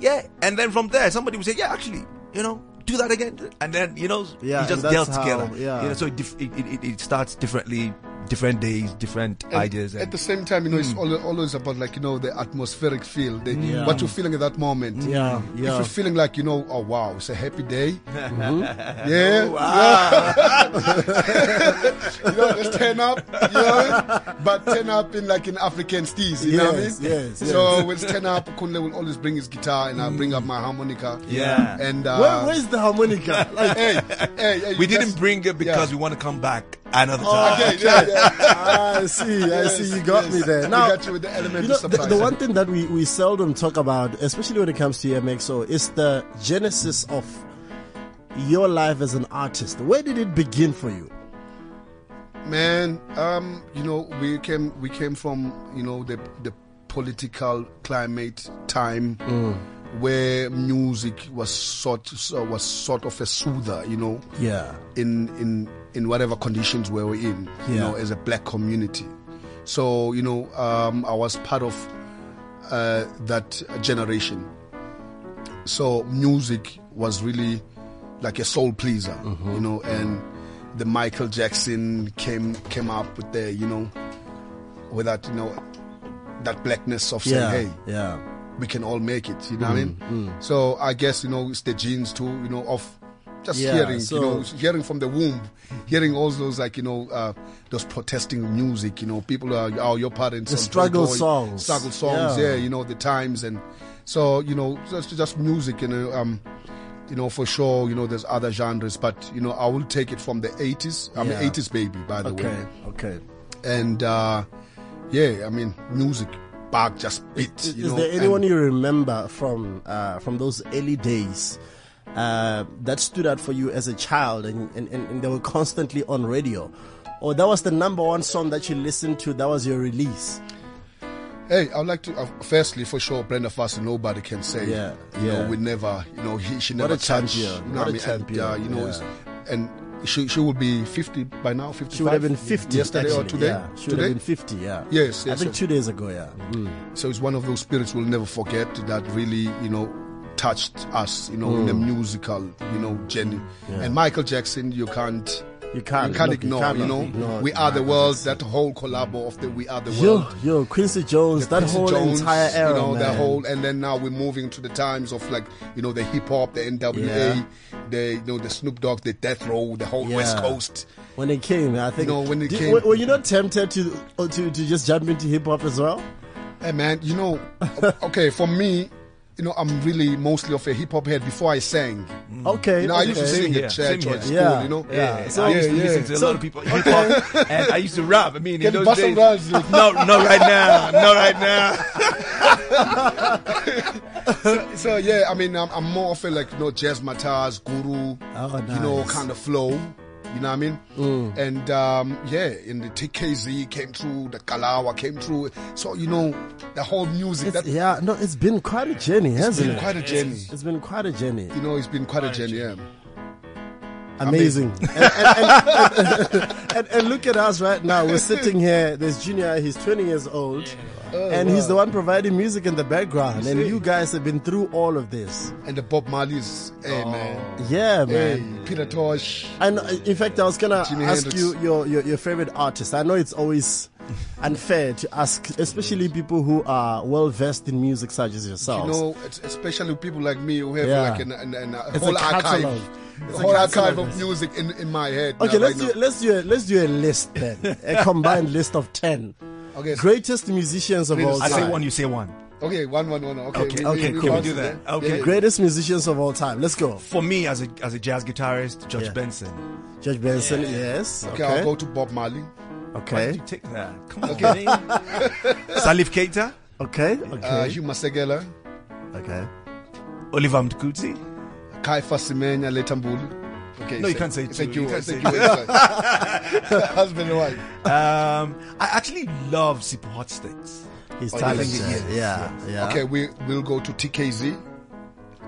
[SPEAKER 7] yeah. And then from there, somebody will say, yeah, actually, you know, do that again. And then, you know,
[SPEAKER 2] Yeah,
[SPEAKER 7] you just
[SPEAKER 2] how-
[SPEAKER 7] together.
[SPEAKER 2] yeah.
[SPEAKER 7] You know, so it, dif- it, it, it- it starts differently different days, different
[SPEAKER 8] And
[SPEAKER 7] ideas.
[SPEAKER 8] At the same time, you know, it's al- always about like you know the atmospheric feel, the,
[SPEAKER 2] Yeah.
[SPEAKER 8] what you're feeling at that moment.
[SPEAKER 2] Yeah, yeah.
[SPEAKER 8] If you're feeling like you know, oh wow, it's a happy day.
[SPEAKER 2] Mm-hmm.
[SPEAKER 8] Yeah, you know, let's turn up. You know, but turn up in like in African steez. You know what I mean?
[SPEAKER 2] Yes, yes,
[SPEAKER 8] So let's turn up. Kunle will always bring his guitar, and I'll bring up my harmonica.
[SPEAKER 7] Yeah.
[SPEAKER 8] and uh,
[SPEAKER 2] Where, where's the harmonica? Like,
[SPEAKER 8] hey, hey, hey,
[SPEAKER 7] we didn't bring it because
[SPEAKER 8] yeah.
[SPEAKER 7] we want to come back another time.
[SPEAKER 8] Okay, yeah, yeah.
[SPEAKER 2] I see, I
[SPEAKER 8] Yes,
[SPEAKER 2] see. You got
[SPEAKER 8] yes.
[SPEAKER 2] me there.
[SPEAKER 8] We
[SPEAKER 2] Now,
[SPEAKER 8] got you with the element
[SPEAKER 2] you know,
[SPEAKER 8] of
[SPEAKER 2] the,
[SPEAKER 8] surprise.
[SPEAKER 2] the one thing that we, we seldom talk about, especially when it comes to MXO, is the genesis of your life as an artist. Where did it begin for you?
[SPEAKER 8] Man, um, you know, we came we came from you know the the political climate time where music was sort was sort of a soother, you know,
[SPEAKER 2] Yeah.
[SPEAKER 8] in in in whatever conditions we were in, you
[SPEAKER 2] Yeah.
[SPEAKER 8] know, as a black community. So you know, um, I was part of uh, that generation. So music was really like a soul pleaser, you know, and the Michael Jackson came came up with the you know with that you know that blackness of saying,
[SPEAKER 2] Yeah.
[SPEAKER 8] hey,
[SPEAKER 2] Yeah.
[SPEAKER 8] we can all make it. You know what I mean? So I guess you know it's the genes too. You know of just
[SPEAKER 2] Yeah,
[SPEAKER 8] hearing,
[SPEAKER 2] so-
[SPEAKER 8] you know, hearing from the womb, hearing all those like you know uh, those protesting music. You know, people are oh your parents
[SPEAKER 2] The struggle
[SPEAKER 8] Toy
[SPEAKER 2] songs.
[SPEAKER 8] struggle songs.
[SPEAKER 2] Yeah.
[SPEAKER 8] Yeah. you know the times and so you know just just music. You know, um, you know for sure. You know there's other genres, but you know I will take it from the 80s. I'm
[SPEAKER 2] Yeah.
[SPEAKER 8] an 80s baby, by the
[SPEAKER 2] Okay.
[SPEAKER 8] way
[SPEAKER 2] Okay. Okay.
[SPEAKER 8] And uh, yeah, I mean, music back just beat.
[SPEAKER 2] Is, is
[SPEAKER 8] know,
[SPEAKER 2] there anyone you remember from uh, from those early days uh, that stood out for you as a child and, and, and, they were constantly on radio? Or that was the number one song that you listened to, that was your release?
[SPEAKER 8] Hey, I'd like to. Uh, firstly, for sure, Brenda Fassie. Nobody can say.
[SPEAKER 2] Yeah,
[SPEAKER 8] You
[SPEAKER 2] yeah.
[SPEAKER 8] know, we never. You know, he, she never touched, You know
[SPEAKER 2] what a
[SPEAKER 8] I mean?
[SPEAKER 2] champion,
[SPEAKER 8] And, uh, you know,
[SPEAKER 2] yeah.
[SPEAKER 8] and she she would be fifty by now. Fifty.
[SPEAKER 2] She would have been 50
[SPEAKER 8] yesterday or today.
[SPEAKER 2] Yeah, she would
[SPEAKER 8] today.
[SPEAKER 2] have been 50, yeah.
[SPEAKER 8] Yes,
[SPEAKER 2] I think
[SPEAKER 8] yes.
[SPEAKER 2] two days ago, yeah. Mm.
[SPEAKER 8] So it's one of those spirits we'll never forget that really, you know, touched us, you know, in a musical, you know, journey.
[SPEAKER 2] Mm. Yeah.
[SPEAKER 8] And Michael Jackson, you can't,
[SPEAKER 2] You can't,
[SPEAKER 8] you can't
[SPEAKER 2] look,
[SPEAKER 8] ignore, you know.
[SPEAKER 2] ignore
[SPEAKER 8] we are the world, that whole collabo of the We Are the World.
[SPEAKER 2] yo, yo Quincy Jones, that
[SPEAKER 8] Quincy
[SPEAKER 2] whole
[SPEAKER 8] Jones,
[SPEAKER 2] entire era,
[SPEAKER 8] you know,
[SPEAKER 2] man.
[SPEAKER 8] that whole, and then now we're moving to the times of like, you know, the hip hop, the NWA,
[SPEAKER 2] Yeah.
[SPEAKER 8] the, you know, the Snoop Dogg, the Death Row, the whole West Coast.
[SPEAKER 2] When it came, I think.
[SPEAKER 8] You know, when it
[SPEAKER 2] Did-
[SPEAKER 8] came-
[SPEAKER 2] Were, were you not tempted to to to just jump into hip hop as well?
[SPEAKER 8] Hey man, you know, okay, for me, you know, I'm really mostly of a hip hop head before I sang. Mm.
[SPEAKER 2] Okay,
[SPEAKER 8] You know, I used to sing
[SPEAKER 7] Same
[SPEAKER 8] at church or at school,
[SPEAKER 2] Yeah,
[SPEAKER 8] you know.
[SPEAKER 2] yeah.
[SPEAKER 7] So I
[SPEAKER 8] Yeah,
[SPEAKER 7] used to
[SPEAKER 8] yeah.
[SPEAKER 7] listen to a
[SPEAKER 2] So-
[SPEAKER 7] lot of people hip hop, and I used to rap. I mean, in
[SPEAKER 8] Can
[SPEAKER 7] those
[SPEAKER 8] bust some
[SPEAKER 7] days,
[SPEAKER 8] rhymes, like-
[SPEAKER 7] no, not right now, not right now.
[SPEAKER 8] So yeah, I mean, I'm, I'm more of a like you know Jazzmatazz, guru,
[SPEAKER 2] Oh,
[SPEAKER 8] you know, kind of flow. You know what I mean? And um, yeah, in the TKZ came through, the Kalawa came through. So you know, the whole music
[SPEAKER 2] It's,
[SPEAKER 8] that
[SPEAKER 2] yeah, no, it's been quite a journey, hasn't
[SPEAKER 8] been
[SPEAKER 2] it?
[SPEAKER 8] quite a journey.
[SPEAKER 2] It's been quite a journey.
[SPEAKER 8] You know, it's been quite a journey. Yeah.
[SPEAKER 2] Amazing. and, and, and, and, and look at us right now. We're sitting here. There's Junior. He's 20 years old. and he's the one providing music in the background. And you guys have been through all of this.
[SPEAKER 8] And the Bob Marley's, hey
[SPEAKER 2] Oh.
[SPEAKER 8] man,
[SPEAKER 2] Yeah,
[SPEAKER 8] hey
[SPEAKER 2] man.
[SPEAKER 8] Peter Tosh.
[SPEAKER 2] And uh, in fact, I was gonna ask
[SPEAKER 8] Hendrix.
[SPEAKER 2] you your, your your favorite artist. I know it's always unfair to ask, especially people who are well versed in music, such as
[SPEAKER 8] yourself.
[SPEAKER 2] You
[SPEAKER 8] know, especially people like me who have
[SPEAKER 2] Yeah.
[SPEAKER 8] like an, an, an, whole archive,
[SPEAKER 2] It's a
[SPEAKER 8] whole archive of music in, in my head.
[SPEAKER 2] okay,
[SPEAKER 8] now,
[SPEAKER 2] let's
[SPEAKER 8] right
[SPEAKER 2] do
[SPEAKER 8] now.
[SPEAKER 2] let's do a, let's do a list then, a combined list of ten
[SPEAKER 8] Okay, so-
[SPEAKER 2] greatest musicians of
[SPEAKER 8] Greatest-
[SPEAKER 2] all time.
[SPEAKER 7] I say one, you say one.
[SPEAKER 8] Okay, one, one, one. Okay,
[SPEAKER 7] Okay, okay, cool. We do that. Okay.
[SPEAKER 8] Yeah, yeah.
[SPEAKER 2] Greatest musicians of all time. Let's go.
[SPEAKER 7] For me, as a as a jazz guitarist, George
[SPEAKER 2] Yeah.
[SPEAKER 7] Benson.
[SPEAKER 2] George Benson, yes.
[SPEAKER 8] Okay,
[SPEAKER 2] Okay.
[SPEAKER 8] I'll go to Bob Marley.
[SPEAKER 7] Why
[SPEAKER 2] okay.
[SPEAKER 7] did you take that? Come on, man. Salif Keita,
[SPEAKER 2] Okay.
[SPEAKER 8] Uh,
[SPEAKER 2] Okay.
[SPEAKER 8] Hugh Masekela,
[SPEAKER 2] okay.
[SPEAKER 7] Oliver Mtukudzi.
[SPEAKER 8] Caiphus Semenya Letambulu. Okay,
[SPEAKER 7] No, you can't say
[SPEAKER 8] Thank
[SPEAKER 7] two.
[SPEAKER 8] you.
[SPEAKER 7] You can't
[SPEAKER 8] thank
[SPEAKER 7] say
[SPEAKER 8] you. Husband and wife.
[SPEAKER 7] Um, I actually love Sipho Hotstix.
[SPEAKER 2] He's
[SPEAKER 8] Oh,
[SPEAKER 2] talented.
[SPEAKER 8] yes,
[SPEAKER 2] Yeah. Yeah.
[SPEAKER 8] Okay, we will go to TKZ.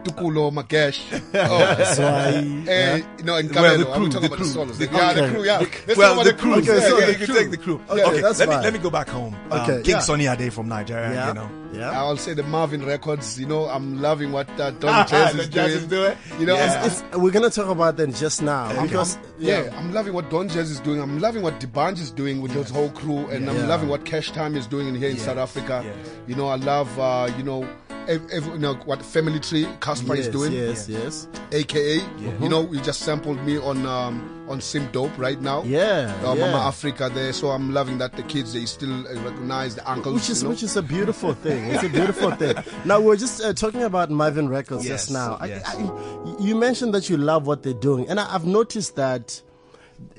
[SPEAKER 8] Tokollo, Magesh. Oh,
[SPEAKER 2] That's why.
[SPEAKER 8] eh, you know, in
[SPEAKER 7] Well, the crew,
[SPEAKER 8] I'm talking
[SPEAKER 7] the
[SPEAKER 8] about
[SPEAKER 7] crew,
[SPEAKER 8] the solos.
[SPEAKER 7] the
[SPEAKER 8] yeah, the crew, yeah. Let's
[SPEAKER 7] well,
[SPEAKER 8] talk about
[SPEAKER 7] the
[SPEAKER 8] the
[SPEAKER 7] crew.
[SPEAKER 8] crew.
[SPEAKER 2] Okay,
[SPEAKER 8] yeah,
[SPEAKER 2] so
[SPEAKER 8] yeah,
[SPEAKER 2] the
[SPEAKER 7] you
[SPEAKER 2] crew.
[SPEAKER 7] take the crew.
[SPEAKER 2] Okay,
[SPEAKER 7] Okay,
[SPEAKER 2] that's
[SPEAKER 7] let me let me go back home. Um,
[SPEAKER 2] Okay,
[SPEAKER 7] King
[SPEAKER 2] yeah.
[SPEAKER 7] Sunny Ade from Nigeria.
[SPEAKER 2] Yeah.
[SPEAKER 7] You know.
[SPEAKER 2] Yeah.
[SPEAKER 8] I'll say the Mavin Records. You know, I'm loving what uh, Don Jazz is doing.
[SPEAKER 7] is doing.
[SPEAKER 8] You know,
[SPEAKER 7] Yeah.
[SPEAKER 8] I'm-
[SPEAKER 2] It's, we're gonna talk about that just now
[SPEAKER 8] I'm-
[SPEAKER 2] because
[SPEAKER 8] I'm- yeah, I'm loving what Don Jazz is doing. I'm loving what D'banj is doing with his whole crew, and I'm loving what Cashtime is doing in here in South Africa.
[SPEAKER 7] Yeah.
[SPEAKER 8] You know, I love uh, you know, ev- ev- you know what Family Tree Cassper
[SPEAKER 2] yes,
[SPEAKER 8] is doing,
[SPEAKER 2] yes, yes,
[SPEAKER 8] aka you know, you just sampled me on um, on Sim Dope right now.
[SPEAKER 2] yeah,
[SPEAKER 8] Uh,
[SPEAKER 2] yeah.
[SPEAKER 8] Mama Africa there, so I'm loving that the kids they still uh, recognize the uncles.
[SPEAKER 2] which is
[SPEAKER 8] you know?
[SPEAKER 2] which is a beautiful thing. It's a beautiful thing. Now we are just uh, talking about Mavin Records
[SPEAKER 7] Yes,
[SPEAKER 2] just now. I- I- you mentioned that you love what they're doing, and I, I've noticed that.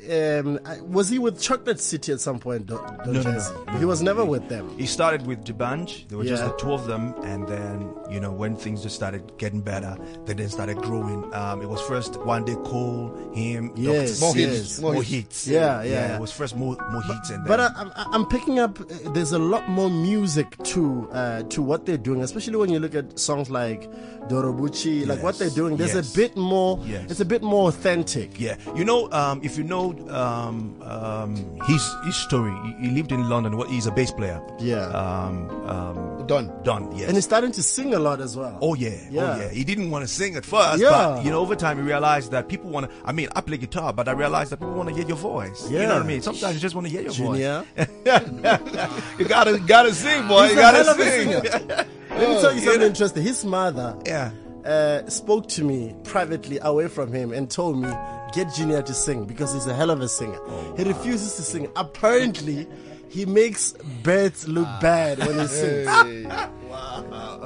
[SPEAKER 2] Um, was he with Chocolate City at some point? Don, Don
[SPEAKER 7] No, no,
[SPEAKER 2] Jazzy?
[SPEAKER 7] no.
[SPEAKER 2] He was never with them.
[SPEAKER 7] He started with D'banj. There were just the two of them, and then you know when things just started getting better, they then started growing. Um, it was first one day Cole, him,
[SPEAKER 2] Yes,
[SPEAKER 7] Dr.
[SPEAKER 8] More
[SPEAKER 7] Sid,
[SPEAKER 8] hits,
[SPEAKER 7] more,
[SPEAKER 8] more
[SPEAKER 7] hits.
[SPEAKER 2] Yeah, yeah.
[SPEAKER 7] It was first more more hits, and
[SPEAKER 2] But I, I, I'm picking up. uh, There's a lot more music to uh, to what they're doing, especially when you look at songs like Dorobucci, like what they're doing. There's
[SPEAKER 7] yes.
[SPEAKER 2] a bit more.
[SPEAKER 7] Yes.
[SPEAKER 2] It's a bit more authentic.
[SPEAKER 7] Yeah, you know, um, if you know um, um, his his story, he, he lived in London. What he's a bass player.
[SPEAKER 2] Yeah.
[SPEAKER 7] Um, um,
[SPEAKER 8] Don.
[SPEAKER 7] Don. Yes.
[SPEAKER 2] And he's starting to sing a lot as well.
[SPEAKER 7] Oh yeah,
[SPEAKER 2] Yeah.
[SPEAKER 7] oh yeah. He didn't want to sing at first,
[SPEAKER 2] Yeah.
[SPEAKER 7] but you know, over time he realized that people want to. I mean, I play guitar, but I realized that people want to hear your voice. You know
[SPEAKER 2] Yeah.
[SPEAKER 7] what I mean? Sometimes you just want to hear your
[SPEAKER 2] Junior.
[SPEAKER 7] voice. you gotta gotta sing, boy.
[SPEAKER 2] He's
[SPEAKER 7] you gotta
[SPEAKER 2] hell of a
[SPEAKER 7] sing.
[SPEAKER 2] Let me tell you something interesting. His mother
[SPEAKER 7] yeah.
[SPEAKER 2] Uh, spoke to me privately away from him and told me, get Junior to sing because he's a hell of a singer.
[SPEAKER 7] Oh,
[SPEAKER 2] he refuses to sing. Apparently, he makes birds look bad when he sings.
[SPEAKER 8] Hey.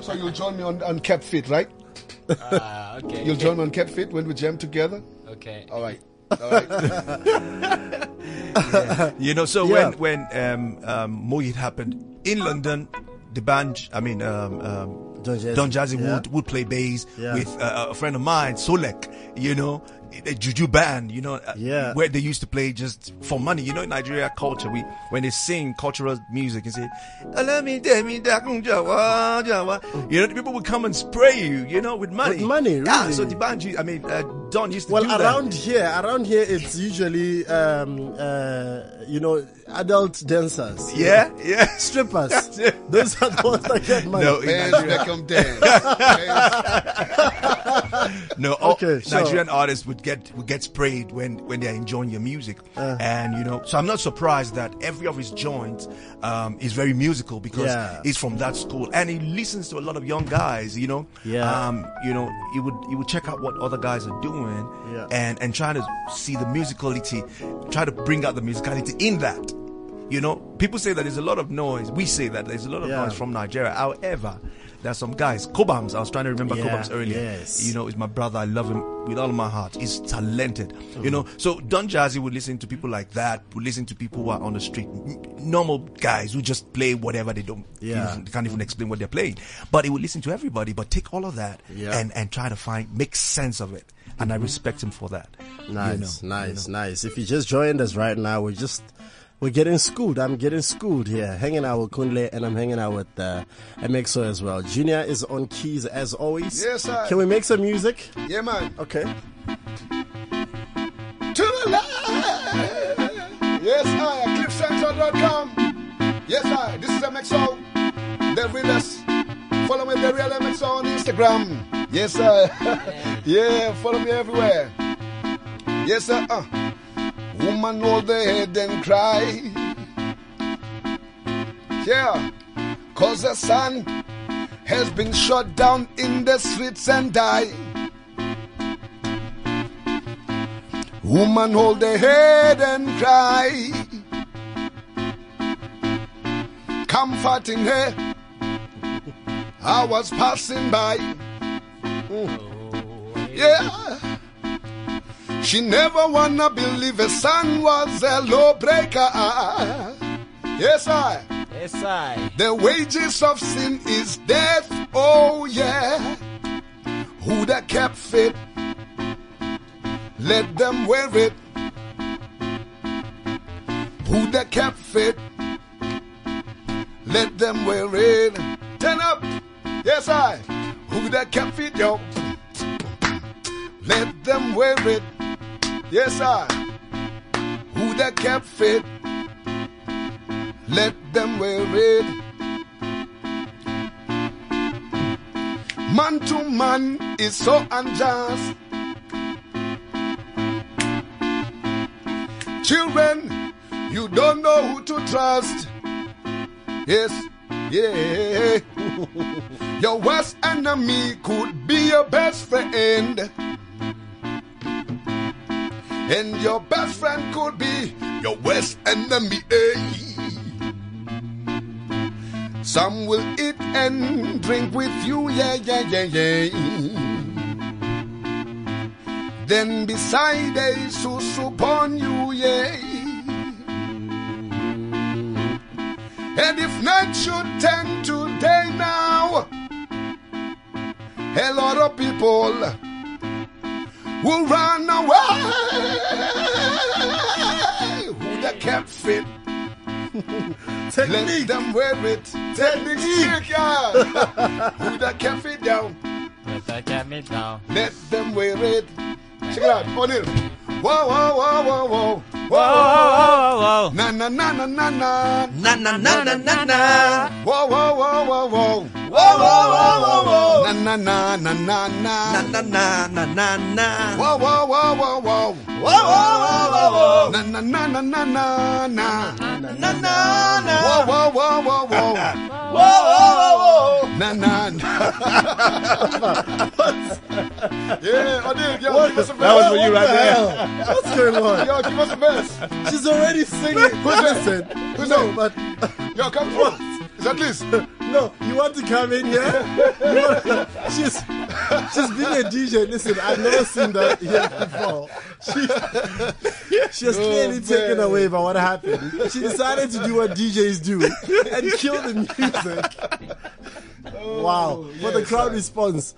[SPEAKER 8] So you'll join me on, on Cap Fit, right?
[SPEAKER 5] Uh, okay.
[SPEAKER 8] You'll join me on Cap Fit when we jam together.
[SPEAKER 5] Okay.
[SPEAKER 8] All right. All right.
[SPEAKER 7] You know, so
[SPEAKER 2] Yeah.
[SPEAKER 7] when when um, um, Mohit happened in London, the band, I mean, um, um,
[SPEAKER 2] Don Jazzy.
[SPEAKER 7] Don Jazzy
[SPEAKER 2] Yeah.
[SPEAKER 7] would, would play bass
[SPEAKER 2] Yeah.
[SPEAKER 7] with uh, a friend of mine, Solek, you know, a juju band, you know, uh,
[SPEAKER 2] Yeah.
[SPEAKER 7] where they used to play just for money. You know, in Nigeria culture, we when they sing cultural music and say, "Allow me, dare me, da kung jawa, jawa," you know, the people would come and spray you, you know, with money.
[SPEAKER 2] With money,
[SPEAKER 7] Yeah, so the band, I mean, uh, Don used to
[SPEAKER 2] Well,
[SPEAKER 7] do that.
[SPEAKER 2] around here, around here, it's usually, um, uh, you know, adult dancers.
[SPEAKER 7] Yeah, yeah.
[SPEAKER 2] Strippers. Those are the ones that get money.
[SPEAKER 7] No, in
[SPEAKER 8] Benz
[SPEAKER 7] Nigeria,
[SPEAKER 8] Beckham dance.
[SPEAKER 7] No,
[SPEAKER 2] Okay, sure.
[SPEAKER 7] Nigerian artists would get would get sprayed when when they are enjoying your music,
[SPEAKER 2] Uh.
[SPEAKER 7] and you know. So I'm not surprised that every of his joints um, is very musical because
[SPEAKER 2] Yeah.
[SPEAKER 7] he's from that school, and he listens to a lot of young guys. You know,
[SPEAKER 2] Yeah.
[SPEAKER 7] Um, you know, he would he would check out what other guys are doing,
[SPEAKER 2] Yeah.
[SPEAKER 7] and and try to see the musicality, try to bring out the musicality in that. You know, people say that there's a lot of noise. We say that there's a lot of
[SPEAKER 2] Yeah.
[SPEAKER 7] noise from Nigeria. However, there's some guys, Cobhams. I was trying to remember
[SPEAKER 2] Yeah,
[SPEAKER 7] Cobhams earlier.
[SPEAKER 2] yes.
[SPEAKER 7] You know, is my brother. I love him with all my heart. He's talented. You know,
[SPEAKER 2] Mm.
[SPEAKER 7] so Don Jazzy would listen to people like that. Would listen to people who are on the street, normal guys who just play whatever they don't.
[SPEAKER 2] Yeah.
[SPEAKER 7] even- can't even explain what they're playing. But he would listen to everybody. But take all of that
[SPEAKER 2] Yeah.
[SPEAKER 7] and and try to find make sense of it. And I respect him for that. you
[SPEAKER 2] Nice,
[SPEAKER 7] know,
[SPEAKER 2] nice, nice. If you just joined us right now, we're just we're getting schooled. I'm getting schooled here, hanging out with Kunle, and I'm hanging out with uh, MXO as well. Junior is on keys as always.
[SPEAKER 8] Yes, sir.
[SPEAKER 2] Can we make some music?
[SPEAKER 8] yeah, man.
[SPEAKER 2] Okay.
[SPEAKER 8] To the left. Yes, I. CliffCentral.com. Yes, I. This is MXO. The realest. Follow me, the real MXO on Instagram. Yes, sir. yeah, follow me everywhere. Yes, sir. Uh. Woman hold their head and cry. Yeah. Cause the son has been shot down in the streets and died. Woman hold their head and cry. Comforting her. I was passing by. Mm. Oh, yeah. She never wanna believe her son was a lawbreaker. Yes, I.
[SPEAKER 5] Yes, I.
[SPEAKER 8] The wages of sin is death. Oh yeah. Who that kept fit? Let them wear it. Who that kept fit? Let them wear it. Turn up. Yes, I. Who that kept fit, yo? Let them wear it. Yes, I. Who that kept fit, let them wear it. Man to man is so unjust. Children, you don't know who to trust. Yes, yeah. Your worst enemy could be your best friend. And your best friend could be your worst enemy. eh? Some will eat and drink with you, yeah, yeah, yeah, yeah. Then beside they sus upon you, yeah. And if night should turn to day now, a lot of people will run away. Who that kept fit? Let them wear it. Technique, yeah. Who that kept it down? Let them wear it. Check it out. O'Neal. Whoa, whoa, whoa, whoa, whoa. Whoa, whoa, whoa. Na, na, na, na, na, na.
[SPEAKER 7] Na na na na na na.
[SPEAKER 8] Whoa, whoa, whoa, whoa, whoa.
[SPEAKER 7] Whoa whoa whoa whoa whoa.
[SPEAKER 8] Na, na, na, na, na,
[SPEAKER 7] Na
[SPEAKER 8] na.
[SPEAKER 7] na na na na na.
[SPEAKER 8] Whoa, whoa, whoa, whoa, whoa.
[SPEAKER 7] Whoa whoa whoa whoa whoa.
[SPEAKER 8] Na, na, na, na, na, na, na.
[SPEAKER 7] Na na na.
[SPEAKER 8] Whoa, whoa, whoa, whoa, whoa.
[SPEAKER 7] whoa whoa whoa.
[SPEAKER 8] Na, na, na. Yeah, O'Neal, yo, give us a
[SPEAKER 2] That was for you right there. What's going on?
[SPEAKER 8] Yo, give us a verse.
[SPEAKER 2] She's already singing. Listen.
[SPEAKER 8] Who's
[SPEAKER 2] no,
[SPEAKER 8] that?
[SPEAKER 2] but
[SPEAKER 8] Yo, come through. Is that this?
[SPEAKER 2] no, you want to come in here? Want- she's she's being a DJ. Listen, I've never seen that here before. She, she was oh, clearly taken away by what happened. She decided to do what DJs do and kill the music. Oh, wow, for the crowd response.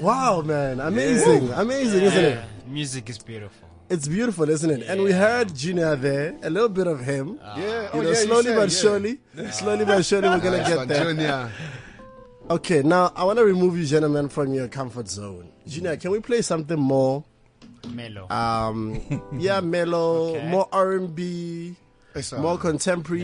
[SPEAKER 2] Wow, man, amazing, amazing, isn't it?
[SPEAKER 5] Music is beautiful.
[SPEAKER 2] It's beautiful, isn't it? And we heard Junior there, a little bit of him.
[SPEAKER 8] Yeah.
[SPEAKER 2] You
[SPEAKER 8] Oh,
[SPEAKER 2] know,
[SPEAKER 8] yeah,
[SPEAKER 2] slowly
[SPEAKER 8] said,
[SPEAKER 2] but
[SPEAKER 8] yeah.
[SPEAKER 2] surely, slowly but surely, we're gonna get there.
[SPEAKER 8] Junior.
[SPEAKER 2] Okay, now I want to remove you, gentlemen, from your comfort zone. Junior, can we play something more?
[SPEAKER 5] Mellow.
[SPEAKER 2] Um, yeah, mellow,
[SPEAKER 5] Okay.
[SPEAKER 2] more R and B, more contemporary.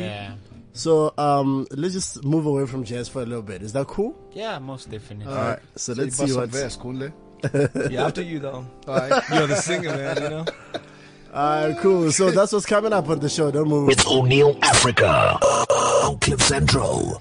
[SPEAKER 5] Yeah.
[SPEAKER 2] So, um, let's just move away from jazz for a little bit. Is that cool?
[SPEAKER 5] Yeah, most definitely.
[SPEAKER 2] All right. So
[SPEAKER 8] So
[SPEAKER 2] let's
[SPEAKER 8] you
[SPEAKER 2] see
[SPEAKER 8] bust
[SPEAKER 2] what.
[SPEAKER 8] some verse, Kunle.
[SPEAKER 7] Yeah, after you though.
[SPEAKER 8] All right.
[SPEAKER 7] You're the singer, man. You know.
[SPEAKER 2] All right, cool. So that's what's coming up on the show. Don't move.
[SPEAKER 1] It's O'Neal Africa on Cliff Central.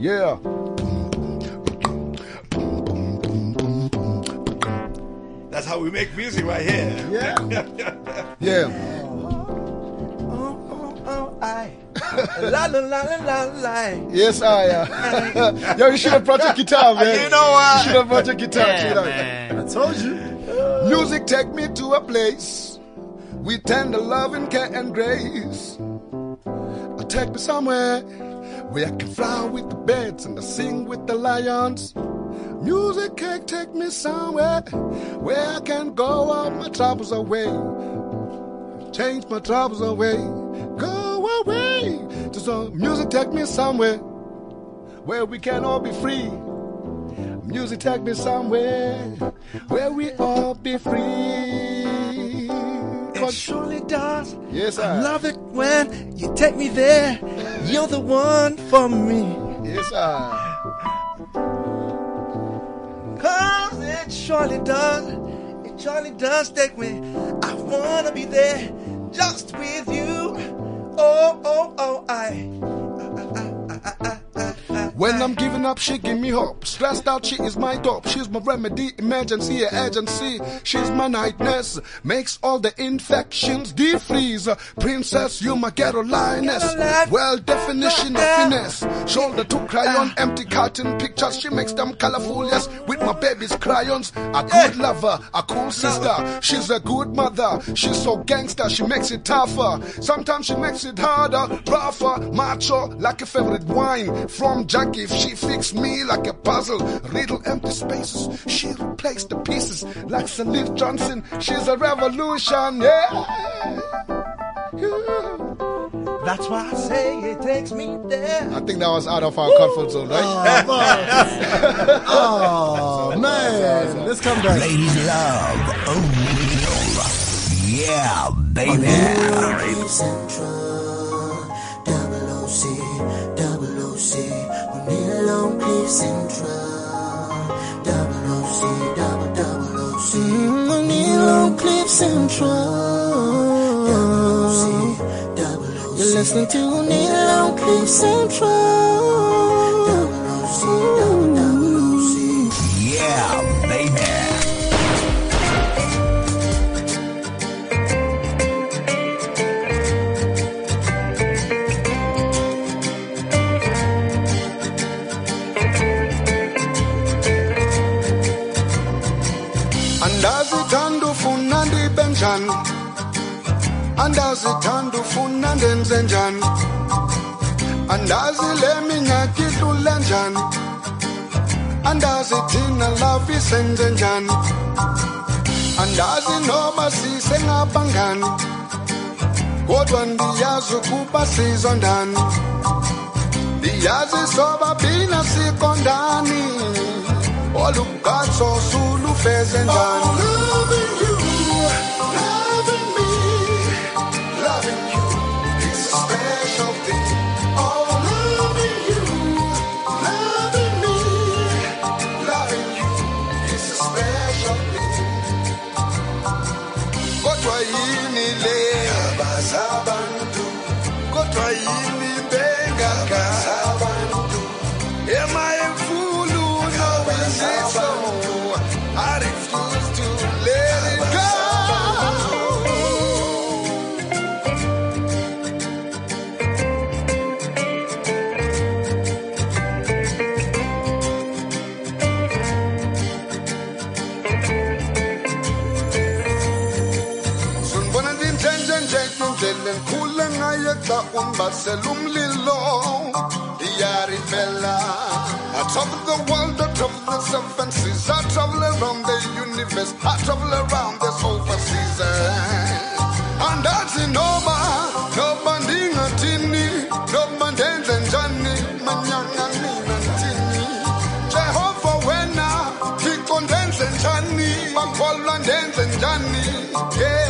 [SPEAKER 8] Yeah.
[SPEAKER 7] That's how we make music right here.
[SPEAKER 2] Yeah.
[SPEAKER 8] Yeah.
[SPEAKER 7] Oh, oh, oh, I. La la la la la la.
[SPEAKER 8] Yes, I. Uh, yo, you should have brought your guitar, man.
[SPEAKER 7] You know what?
[SPEAKER 8] You should have brought your guitar.
[SPEAKER 5] Yeah,
[SPEAKER 8] Check it out.
[SPEAKER 5] man.
[SPEAKER 2] I told you.
[SPEAKER 8] Music take me to a place we tender love and care and grace. Uh, Take me somewhere where I can fly with the birds and I sing with the lions. Music can take me somewhere where I can go all my troubles away. Change my troubles away. Go away. Just uh, music take me somewhere where we can all be free. Music take me somewhere where we all be free.
[SPEAKER 7] It surely does.
[SPEAKER 8] Yes,
[SPEAKER 7] I
[SPEAKER 8] I.
[SPEAKER 7] love it when you take me there. You're the one for me.
[SPEAKER 8] Yes, I.
[SPEAKER 7] Cause it surely does. It surely does take me. I wanna be there just with you. Oh, oh, oh, I.
[SPEAKER 8] When I'm giving up, she give me hope. Stressed out, she is my dope. She's my remedy, emergency, agency. She's my nightness. Makes all the infections defreeze. Princess, you my ghetto. Well, definition of finesse. Shoulder to cry on empty carton pictures. She makes them colorful, yes. With my baby's crayons. A good lover, a cool sister. She's a good mother. She's so gangster, she makes it tougher. Sometimes she makes it harder, rougher, macho, like a favorite wine. From Jackie, she fix me like a puzzle. Riddle empty spaces, she replaced the pieces. Like Salif Johnson, she's a revolution, yeah.
[SPEAKER 6] That's why I say it takes me there.
[SPEAKER 8] I think that was out of our comfort zone, right?
[SPEAKER 2] Oh, oh man. Let's come back.
[SPEAKER 1] Ladies love O'Neal. Yeah, baby.
[SPEAKER 3] Oh, Central, double OC, double double OC, Central, double OC, double OC. You're listening to on Cliff Central,
[SPEAKER 8] andazithanda ufuna ndenze njani? Andazi le minyaka idlule njani? Andazi thina love isenze njani? Andazi noma sisengabangani kodwa ndiyazi ukuba sizondani ndiyazi sobabina siqondani. Olugqatso sulufeze njani? Oh, kodwa I travel the world, I travel the seven seas I travel around the universe, I travel around this overseas Andazi noma, noma ndingathini Noma ndenze njani, manyanga nina ntini. Jehova wena, thixo ndenze njani Bakholwa ndenze njani Yeah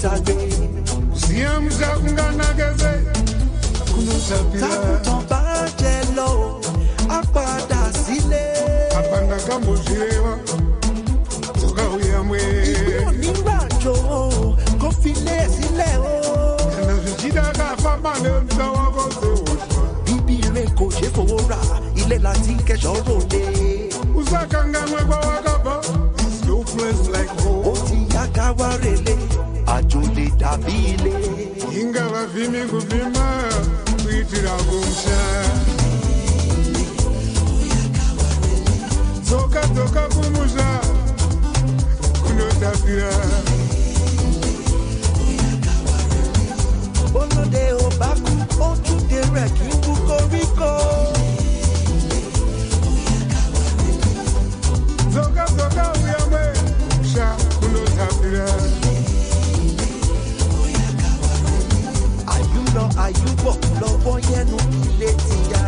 [SPEAKER 10] tagbe.
[SPEAKER 8] siyamsha kunganakeze kunosapira
[SPEAKER 10] tákùtàn bá jẹ lọ o á padà sílé.
[SPEAKER 8] apanda kambozvireva dzokauya mwe
[SPEAKER 10] fi lé sílẹ̀ o.
[SPEAKER 8] kana zvichida kafamba nemusa wako sehoswa
[SPEAKER 10] bíbí ire kò ṣe fowó rà ilé láti kẹsàn-án ròde.
[SPEAKER 8] Usakanganwe kwawakabva There's no place like home
[SPEAKER 10] ti yá ká wá relé àjò lè dàbí ilé.
[SPEAKER 8] inga vavhimi kuvhima kuitira kumsha dzoka dzoka kumusha kunotapira
[SPEAKER 10] olóde ò bá kú kí n kú koríko. Àyùbọ̀ lọ́wọ́ yẹnu ilé ti yá.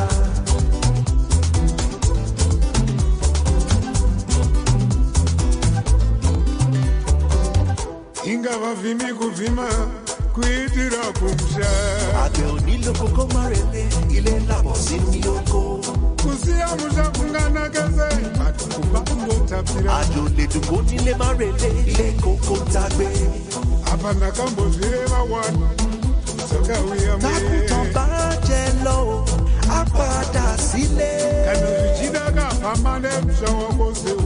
[SPEAKER 8] inga vavhimi kuvhima kuitira kumsha
[SPEAKER 10] àgbẹ̀ onílò kókó má relé ilé làbọ̀ sí ní oko.
[SPEAKER 8] Kusiya musha kunganakeze ati kuba kundotapira
[SPEAKER 10] àjò lè dùn kó nílé má relé ilé kókó tagbe.
[SPEAKER 8] apa ndakambozvireva wani dzokauya
[SPEAKER 10] tákùtàn
[SPEAKER 8] mwe
[SPEAKER 10] bá jẹ lọ o á padà sílé.
[SPEAKER 8] kana zvichida kafamba nemusha wako sehuswa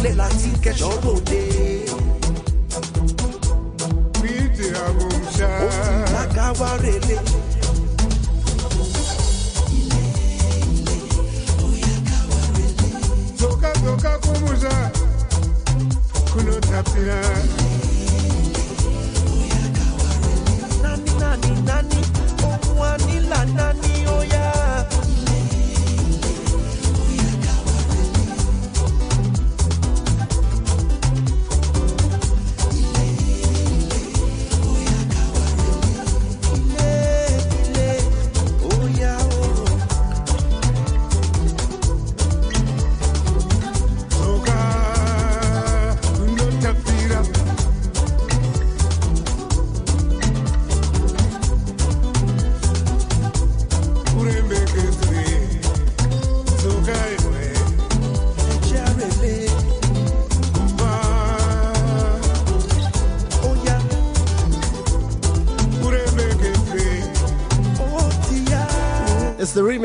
[SPEAKER 10] ilé láti kẹsàn-án ròde.
[SPEAKER 8] kuitira kumsha
[SPEAKER 10] ó ti yá ká wá relé.
[SPEAKER 8] dzoka dzoka kumusha
[SPEAKER 10] nani nani nani? Ohun anila nani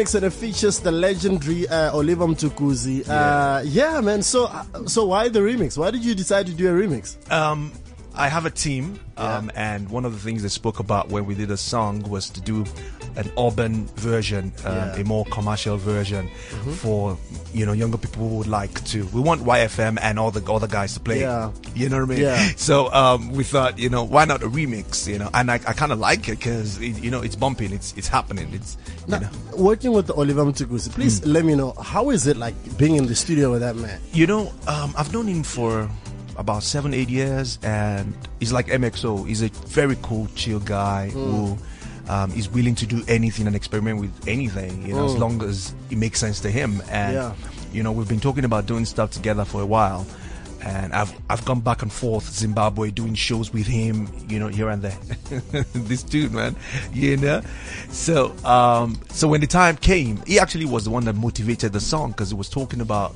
[SPEAKER 2] Remix and it features the legendary uh, Oliver Mtukudzi. Uh, yeah, man. So, uh, so why the remix? Why did you decide to do a remix?
[SPEAKER 7] Um, I have a team, um, and one of the things they spoke about when we did a song was to do an urban version, um,
[SPEAKER 2] Yeah. Mm-hmm.
[SPEAKER 7] a more commercial version for you know younger people who would like to. We want YFM and all the other guys to play.
[SPEAKER 2] Yeah.
[SPEAKER 7] You know what I mean?
[SPEAKER 2] Yeah.
[SPEAKER 7] So um, we thought, you know, why not a remix? You know, and I, I kind of like it because you know it's bumping, it's it's happening, it's you
[SPEAKER 2] Now,
[SPEAKER 7] know.
[SPEAKER 2] working with Oliver Mtukudzi, please
[SPEAKER 7] Hmm.
[SPEAKER 2] let me know how is it like being in the studio with that man?
[SPEAKER 7] You know, um, I've known him for about seven, eight years, and he's like MXO. He's a very cool, chill guy who um, is willing to do anything and experiment with anything, you know, as long as it makes sense to him. And
[SPEAKER 2] Yeah.
[SPEAKER 7] you know, we've been talking about doing stuff together for a while. And I've I've gone back and forth Zimbabwe doing shows with him, you know, here and there. this dude, man, you know. So um, so when the time came, he actually was the one that motivated the song because it was talking about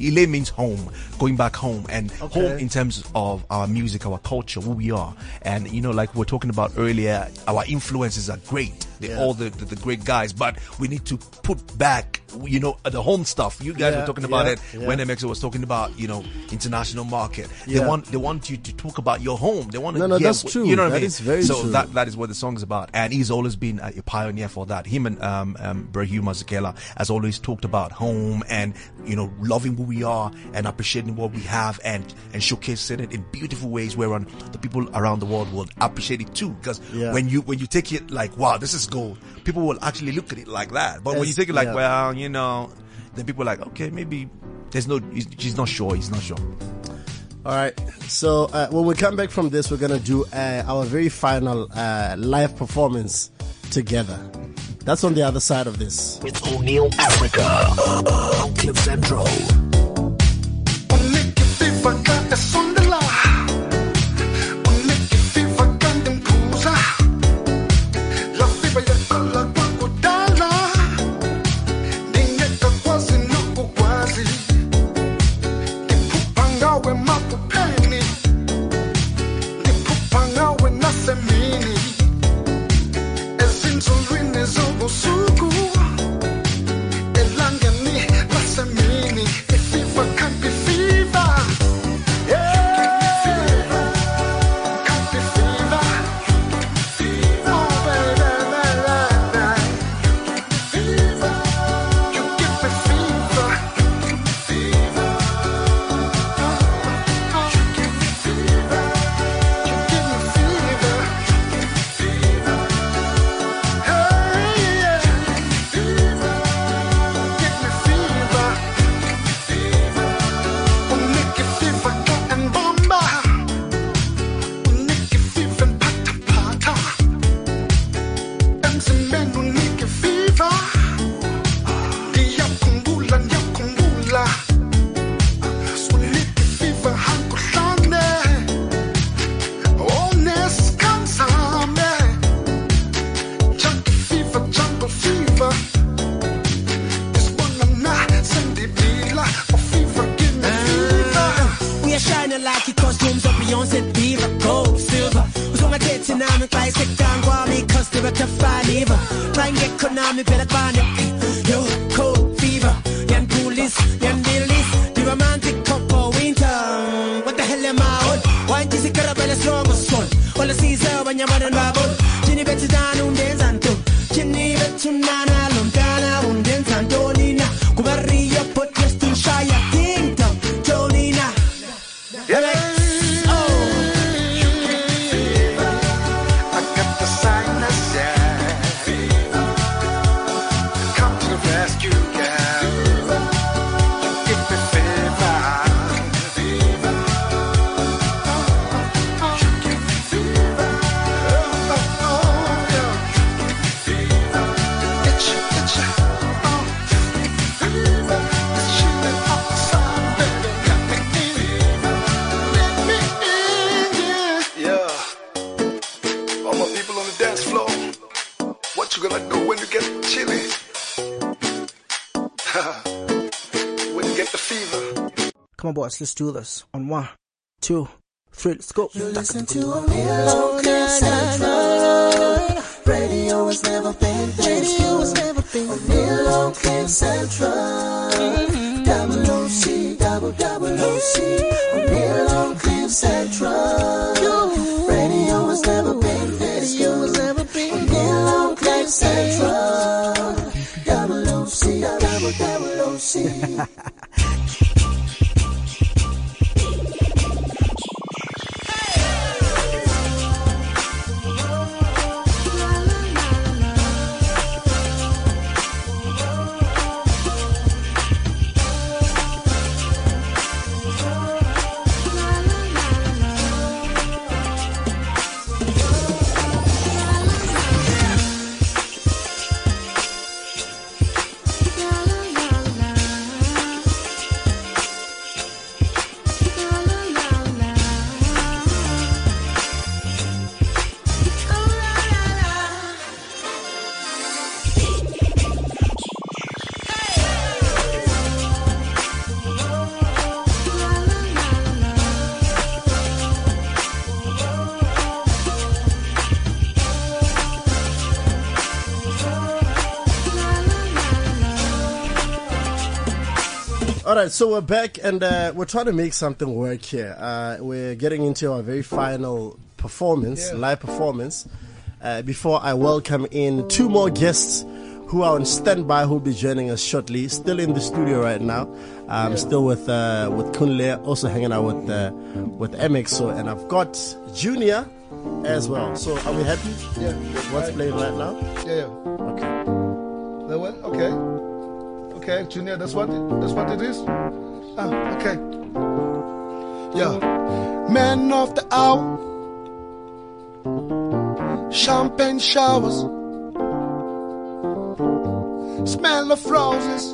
[SPEAKER 7] Ile means home, going back home, and
[SPEAKER 2] Okay.
[SPEAKER 7] home in terms of our music, our culture, who we are. And you know, like we were talking about earlier, our influences are great. They're
[SPEAKER 2] Yeah.
[SPEAKER 7] all the, the, the great guys, but we need to put back, you know, the home stuff. You guys
[SPEAKER 2] Yeah,
[SPEAKER 7] were talking about
[SPEAKER 2] yeah,
[SPEAKER 7] it when MXO was talking about, you know, international market. They want they want you to talk about your home. They want to
[SPEAKER 2] No, no, that's
[SPEAKER 7] what-
[SPEAKER 2] true.
[SPEAKER 7] You know what
[SPEAKER 2] That
[SPEAKER 7] I mean?
[SPEAKER 2] is very
[SPEAKER 7] so
[SPEAKER 2] true.
[SPEAKER 7] that that is what the song is about. And he's always been a, pioneer for that. Him and um, um, has always talked about home and you know loving who we are and appreciating what we have and and showcasing it in beautiful ways whereon the people around the world will appreciate it too. Because when you when you take it like wow this is gold, people will actually look at it like that. But when you take it like
[SPEAKER 2] yeah.
[SPEAKER 7] well you know, then people are like okay maybe there's no she's not sure he's not sure.
[SPEAKER 2] All right. So uh, when we come back from this, we're gonna do uh, our very final uh, live performance together. That's on the other side of this.
[SPEAKER 8] It's O'Neal Africa. Cliff Central.
[SPEAKER 11] Come
[SPEAKER 9] let's do this. On one, two, three, let's go.
[SPEAKER 3] You listen to Cliff Central. Radio has never been this good. O'Neal Cliff Central. Double OC, double double OC. O'Neal Cliff Central.
[SPEAKER 2] Right, so we're back and uh, we're trying to make something work here. Uh, we're getting into our very final performance,
[SPEAKER 11] Yeah.
[SPEAKER 2] live performance. Uh, before I welcome in two more guests who are on standby, who'll be joining us shortly. Still in the studio right now. I'm still with uh, with Kunle, also hanging out with uh, with MXO, and I've got Junior as well. So are we happy?
[SPEAKER 11] Yeah.
[SPEAKER 2] What's playing right now?
[SPEAKER 11] Yeah, yeah.
[SPEAKER 2] Okay.
[SPEAKER 11] That one? Okay. Okay, Junior, that's what it, that's what it is. Ah, okay.
[SPEAKER 8] Yeah. Man of the hour. Champagne showers. Smell of roses.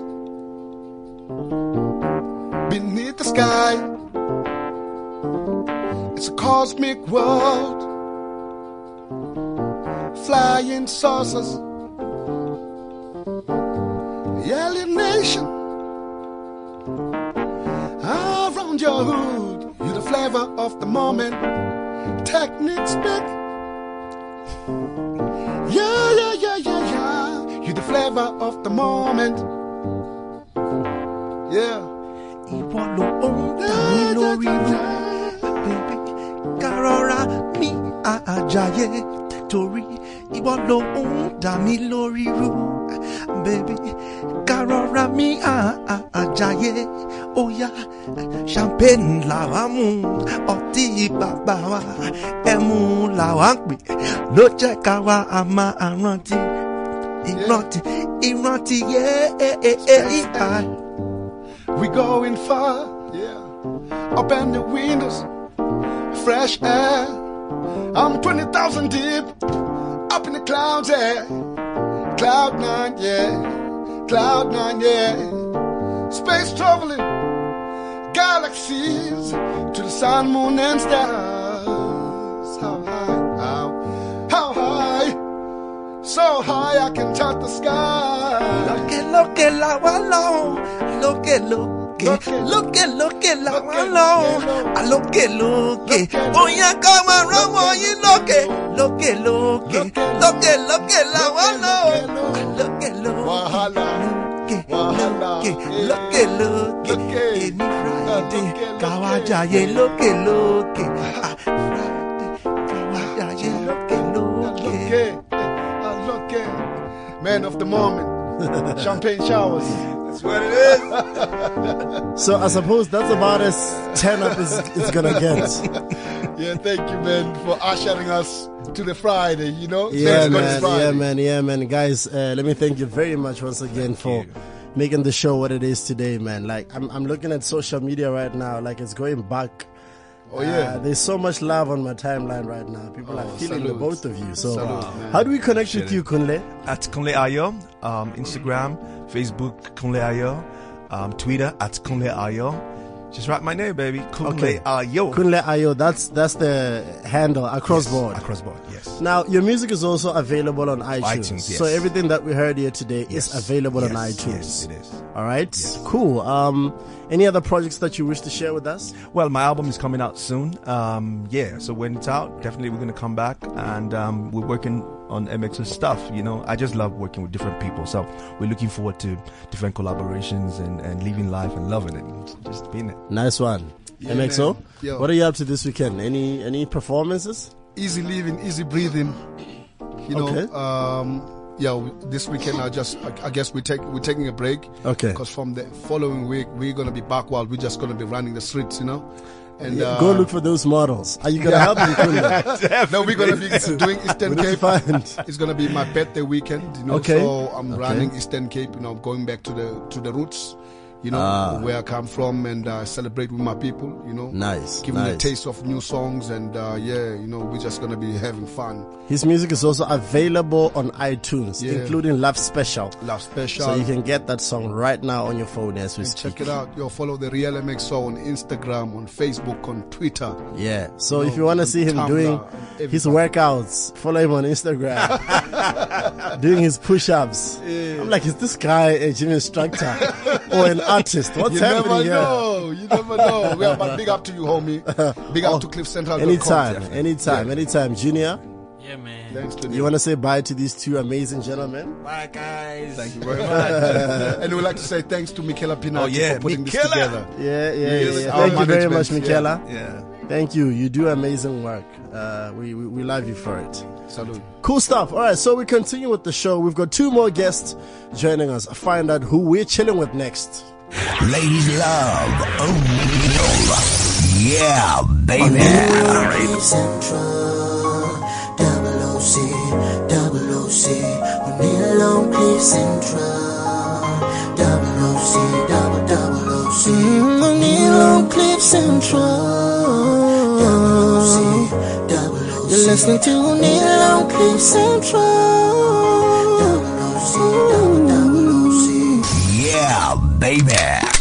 [SPEAKER 8] Beneath the sky. It's a cosmic world. Flying saucers. Alienation. Around your hood, you're the flavor of the moment. Techniques big. Yeah, yeah, yeah, yeah, yeah. You're the flavor of the moment. Yeah.
[SPEAKER 10] Ìwọ ló ń dà mí lórí rú. Bébí kárọ̀ra mi àjàyè torí ìwọ ló ń dà mí lórí rú. Bébí kárọ̀ra mi àjàyè champagne làwa mú ọtí wa ẹmu làwa ń pè ló jẹ́ ká wa a máa rántí ìrántí ìrántí yé ìhà.
[SPEAKER 8] We going far, yeah. Open the windows, fresh air. I'm 20,000 deep, up in the clouds, yeah. Cloud nine, yeah. Cloud nine, yeah. Space traveling, galaxies to the sun, moon, and stars. How high, how, how high, so high I can touch the sky.
[SPEAKER 10] Lókè lókè la wá lọ, lókè lókè, lókè lókè la wá lọ, àlókè lókè, bóyá ká máa rọ́wọ́ yín lókè, lókè lókè, lókè lókè la wá lọ, àlókè lókè, lókè. Lókè, lókè. lókè, èmi Friday, káwá jayé lókè lókè, ah, Friday, káwá jayé lókè lókè.
[SPEAKER 8] Man of the moment. Champagne showers. That's what it is.
[SPEAKER 2] So I suppose that's about as 10 up as it's gonna get.
[SPEAKER 8] yeah, thank you, man, for ushering us to the Friday, you know?
[SPEAKER 2] Yeah,
[SPEAKER 8] Thanks
[SPEAKER 2] man. Yeah, man. Yeah, man. Guys, uh, let me thank you very much once again for making the show what it is today, man. Like, I'm, I'm looking at social media right now, like it's going back.
[SPEAKER 8] Oh, yeah.
[SPEAKER 2] Uh, there's so much love on my timeline right now. People are
[SPEAKER 7] Oh,
[SPEAKER 2] feeling the both of you. So,
[SPEAKER 7] Salute,
[SPEAKER 2] uh, how do we connect
[SPEAKER 7] Appreciate
[SPEAKER 2] with you. Kunle?
[SPEAKER 7] At Kunle Ayo, um, Instagram, Facebook, Kunle Ayo, um, Twitter at Kunle Ayo. Just write my name, baby. Kunle
[SPEAKER 2] Okay.
[SPEAKER 7] Ayo.
[SPEAKER 2] Kunle Ayo. That's that's the handle across
[SPEAKER 7] Yes,
[SPEAKER 2] board.
[SPEAKER 7] Across board, yes.
[SPEAKER 2] Now, your music is also available on iTunes.
[SPEAKER 7] iTunes, yes.
[SPEAKER 2] So everything that we heard here today
[SPEAKER 7] Yes.
[SPEAKER 2] is available on iTunes.
[SPEAKER 7] yes, it is.
[SPEAKER 2] All right. Cool. Um, any other projects that you wish to share with us?
[SPEAKER 7] Well, my album is coming out soon. Um, yeah, so when it's out, definitely we're going to come back and um, we're working on MX's stuff. You know, I just love working with different people. So we're looking forward to different collaborations and, and living life and loving it just being it.
[SPEAKER 2] Nice one.
[SPEAKER 8] Yeah,
[SPEAKER 2] MXO, what are you up to this weekend? Any any performances?
[SPEAKER 8] Easy living, easy breathing. You know,
[SPEAKER 2] Okay.
[SPEAKER 8] um, yeah, this weekend I just, I, I guess we take, we're taking a break.
[SPEAKER 2] Okay.
[SPEAKER 8] Because from the following week, we're going to be back while we're just going to be running the streets, you know? And
[SPEAKER 2] Yeah,
[SPEAKER 8] uh,
[SPEAKER 2] Go look for those models. Are you gonna help me, Kunle?
[SPEAKER 8] no, we're gonna be doing Eastern
[SPEAKER 2] What did you
[SPEAKER 8] Cape.
[SPEAKER 2] find?
[SPEAKER 8] It's gonna be my birthday weekend, you know.
[SPEAKER 2] Okay.
[SPEAKER 8] So I'm
[SPEAKER 2] Okay.
[SPEAKER 8] running Eastern Cape, you know, going back to the to the roots, you know,
[SPEAKER 2] Ah.
[SPEAKER 8] where I come from, and uh, celebrate with my people, you know.
[SPEAKER 2] Nice,
[SPEAKER 8] Give them a taste of new songs, and uh, yeah, you know, we're just gonna be having fun.
[SPEAKER 2] His music is also available on iTunes,
[SPEAKER 8] Yeah.
[SPEAKER 2] including Love Special.
[SPEAKER 8] Love Special.
[SPEAKER 2] So you can get that song right now on your phone as we
[SPEAKER 8] And
[SPEAKER 2] speak.
[SPEAKER 8] check it out. Yo, follow the Real MXO on Instagram, on Facebook, on Twitter.
[SPEAKER 2] Yeah. So
[SPEAKER 8] You
[SPEAKER 2] if
[SPEAKER 8] know,
[SPEAKER 2] you want to see him
[SPEAKER 8] Tumblr,
[SPEAKER 2] doing his workouts, follow him on Instagram. doing his push-ups. I'm like, is this guy a gym instructor or an artist? What's
[SPEAKER 8] you
[SPEAKER 2] happening
[SPEAKER 8] never
[SPEAKER 2] here?
[SPEAKER 8] know. You never know. Well, but big up to you, homie. Big up to Cliff Central.
[SPEAKER 2] Anytime, anytime, anytime. Junior,
[SPEAKER 5] Yeah, man.
[SPEAKER 8] Thanks to
[SPEAKER 2] you want to say bye to these two amazing gentlemen?
[SPEAKER 5] Bye, guys.
[SPEAKER 8] Thank you very much. and we'd like to say thanks to Michaela Pinati
[SPEAKER 7] Oh, yeah,
[SPEAKER 8] for putting
[SPEAKER 7] Michaela.
[SPEAKER 8] this together.
[SPEAKER 2] Yeah, yeah,
[SPEAKER 8] He
[SPEAKER 2] yeah.
[SPEAKER 8] is
[SPEAKER 2] yeah. Thank you very much,
[SPEAKER 8] yeah.
[SPEAKER 2] Michaela.
[SPEAKER 7] Yeah.
[SPEAKER 2] Thank you. You do amazing work. Uh, we, we, we love you for it.
[SPEAKER 8] Salute.
[SPEAKER 2] Cool stuff. All right, so we continue with the show. We've got two more guests joining us. Find out who we're chilling with next.
[SPEAKER 1] Ladies love O'Neal. Yeah, baby.
[SPEAKER 3] O'Neal Central, double OC, double OC. O'Neal O'Neal Central, double OC, double double OC. O'Neal O'Neal Central, double OC, double OC. You're listening to O'Neal O'Neal Central.
[SPEAKER 1] Baby.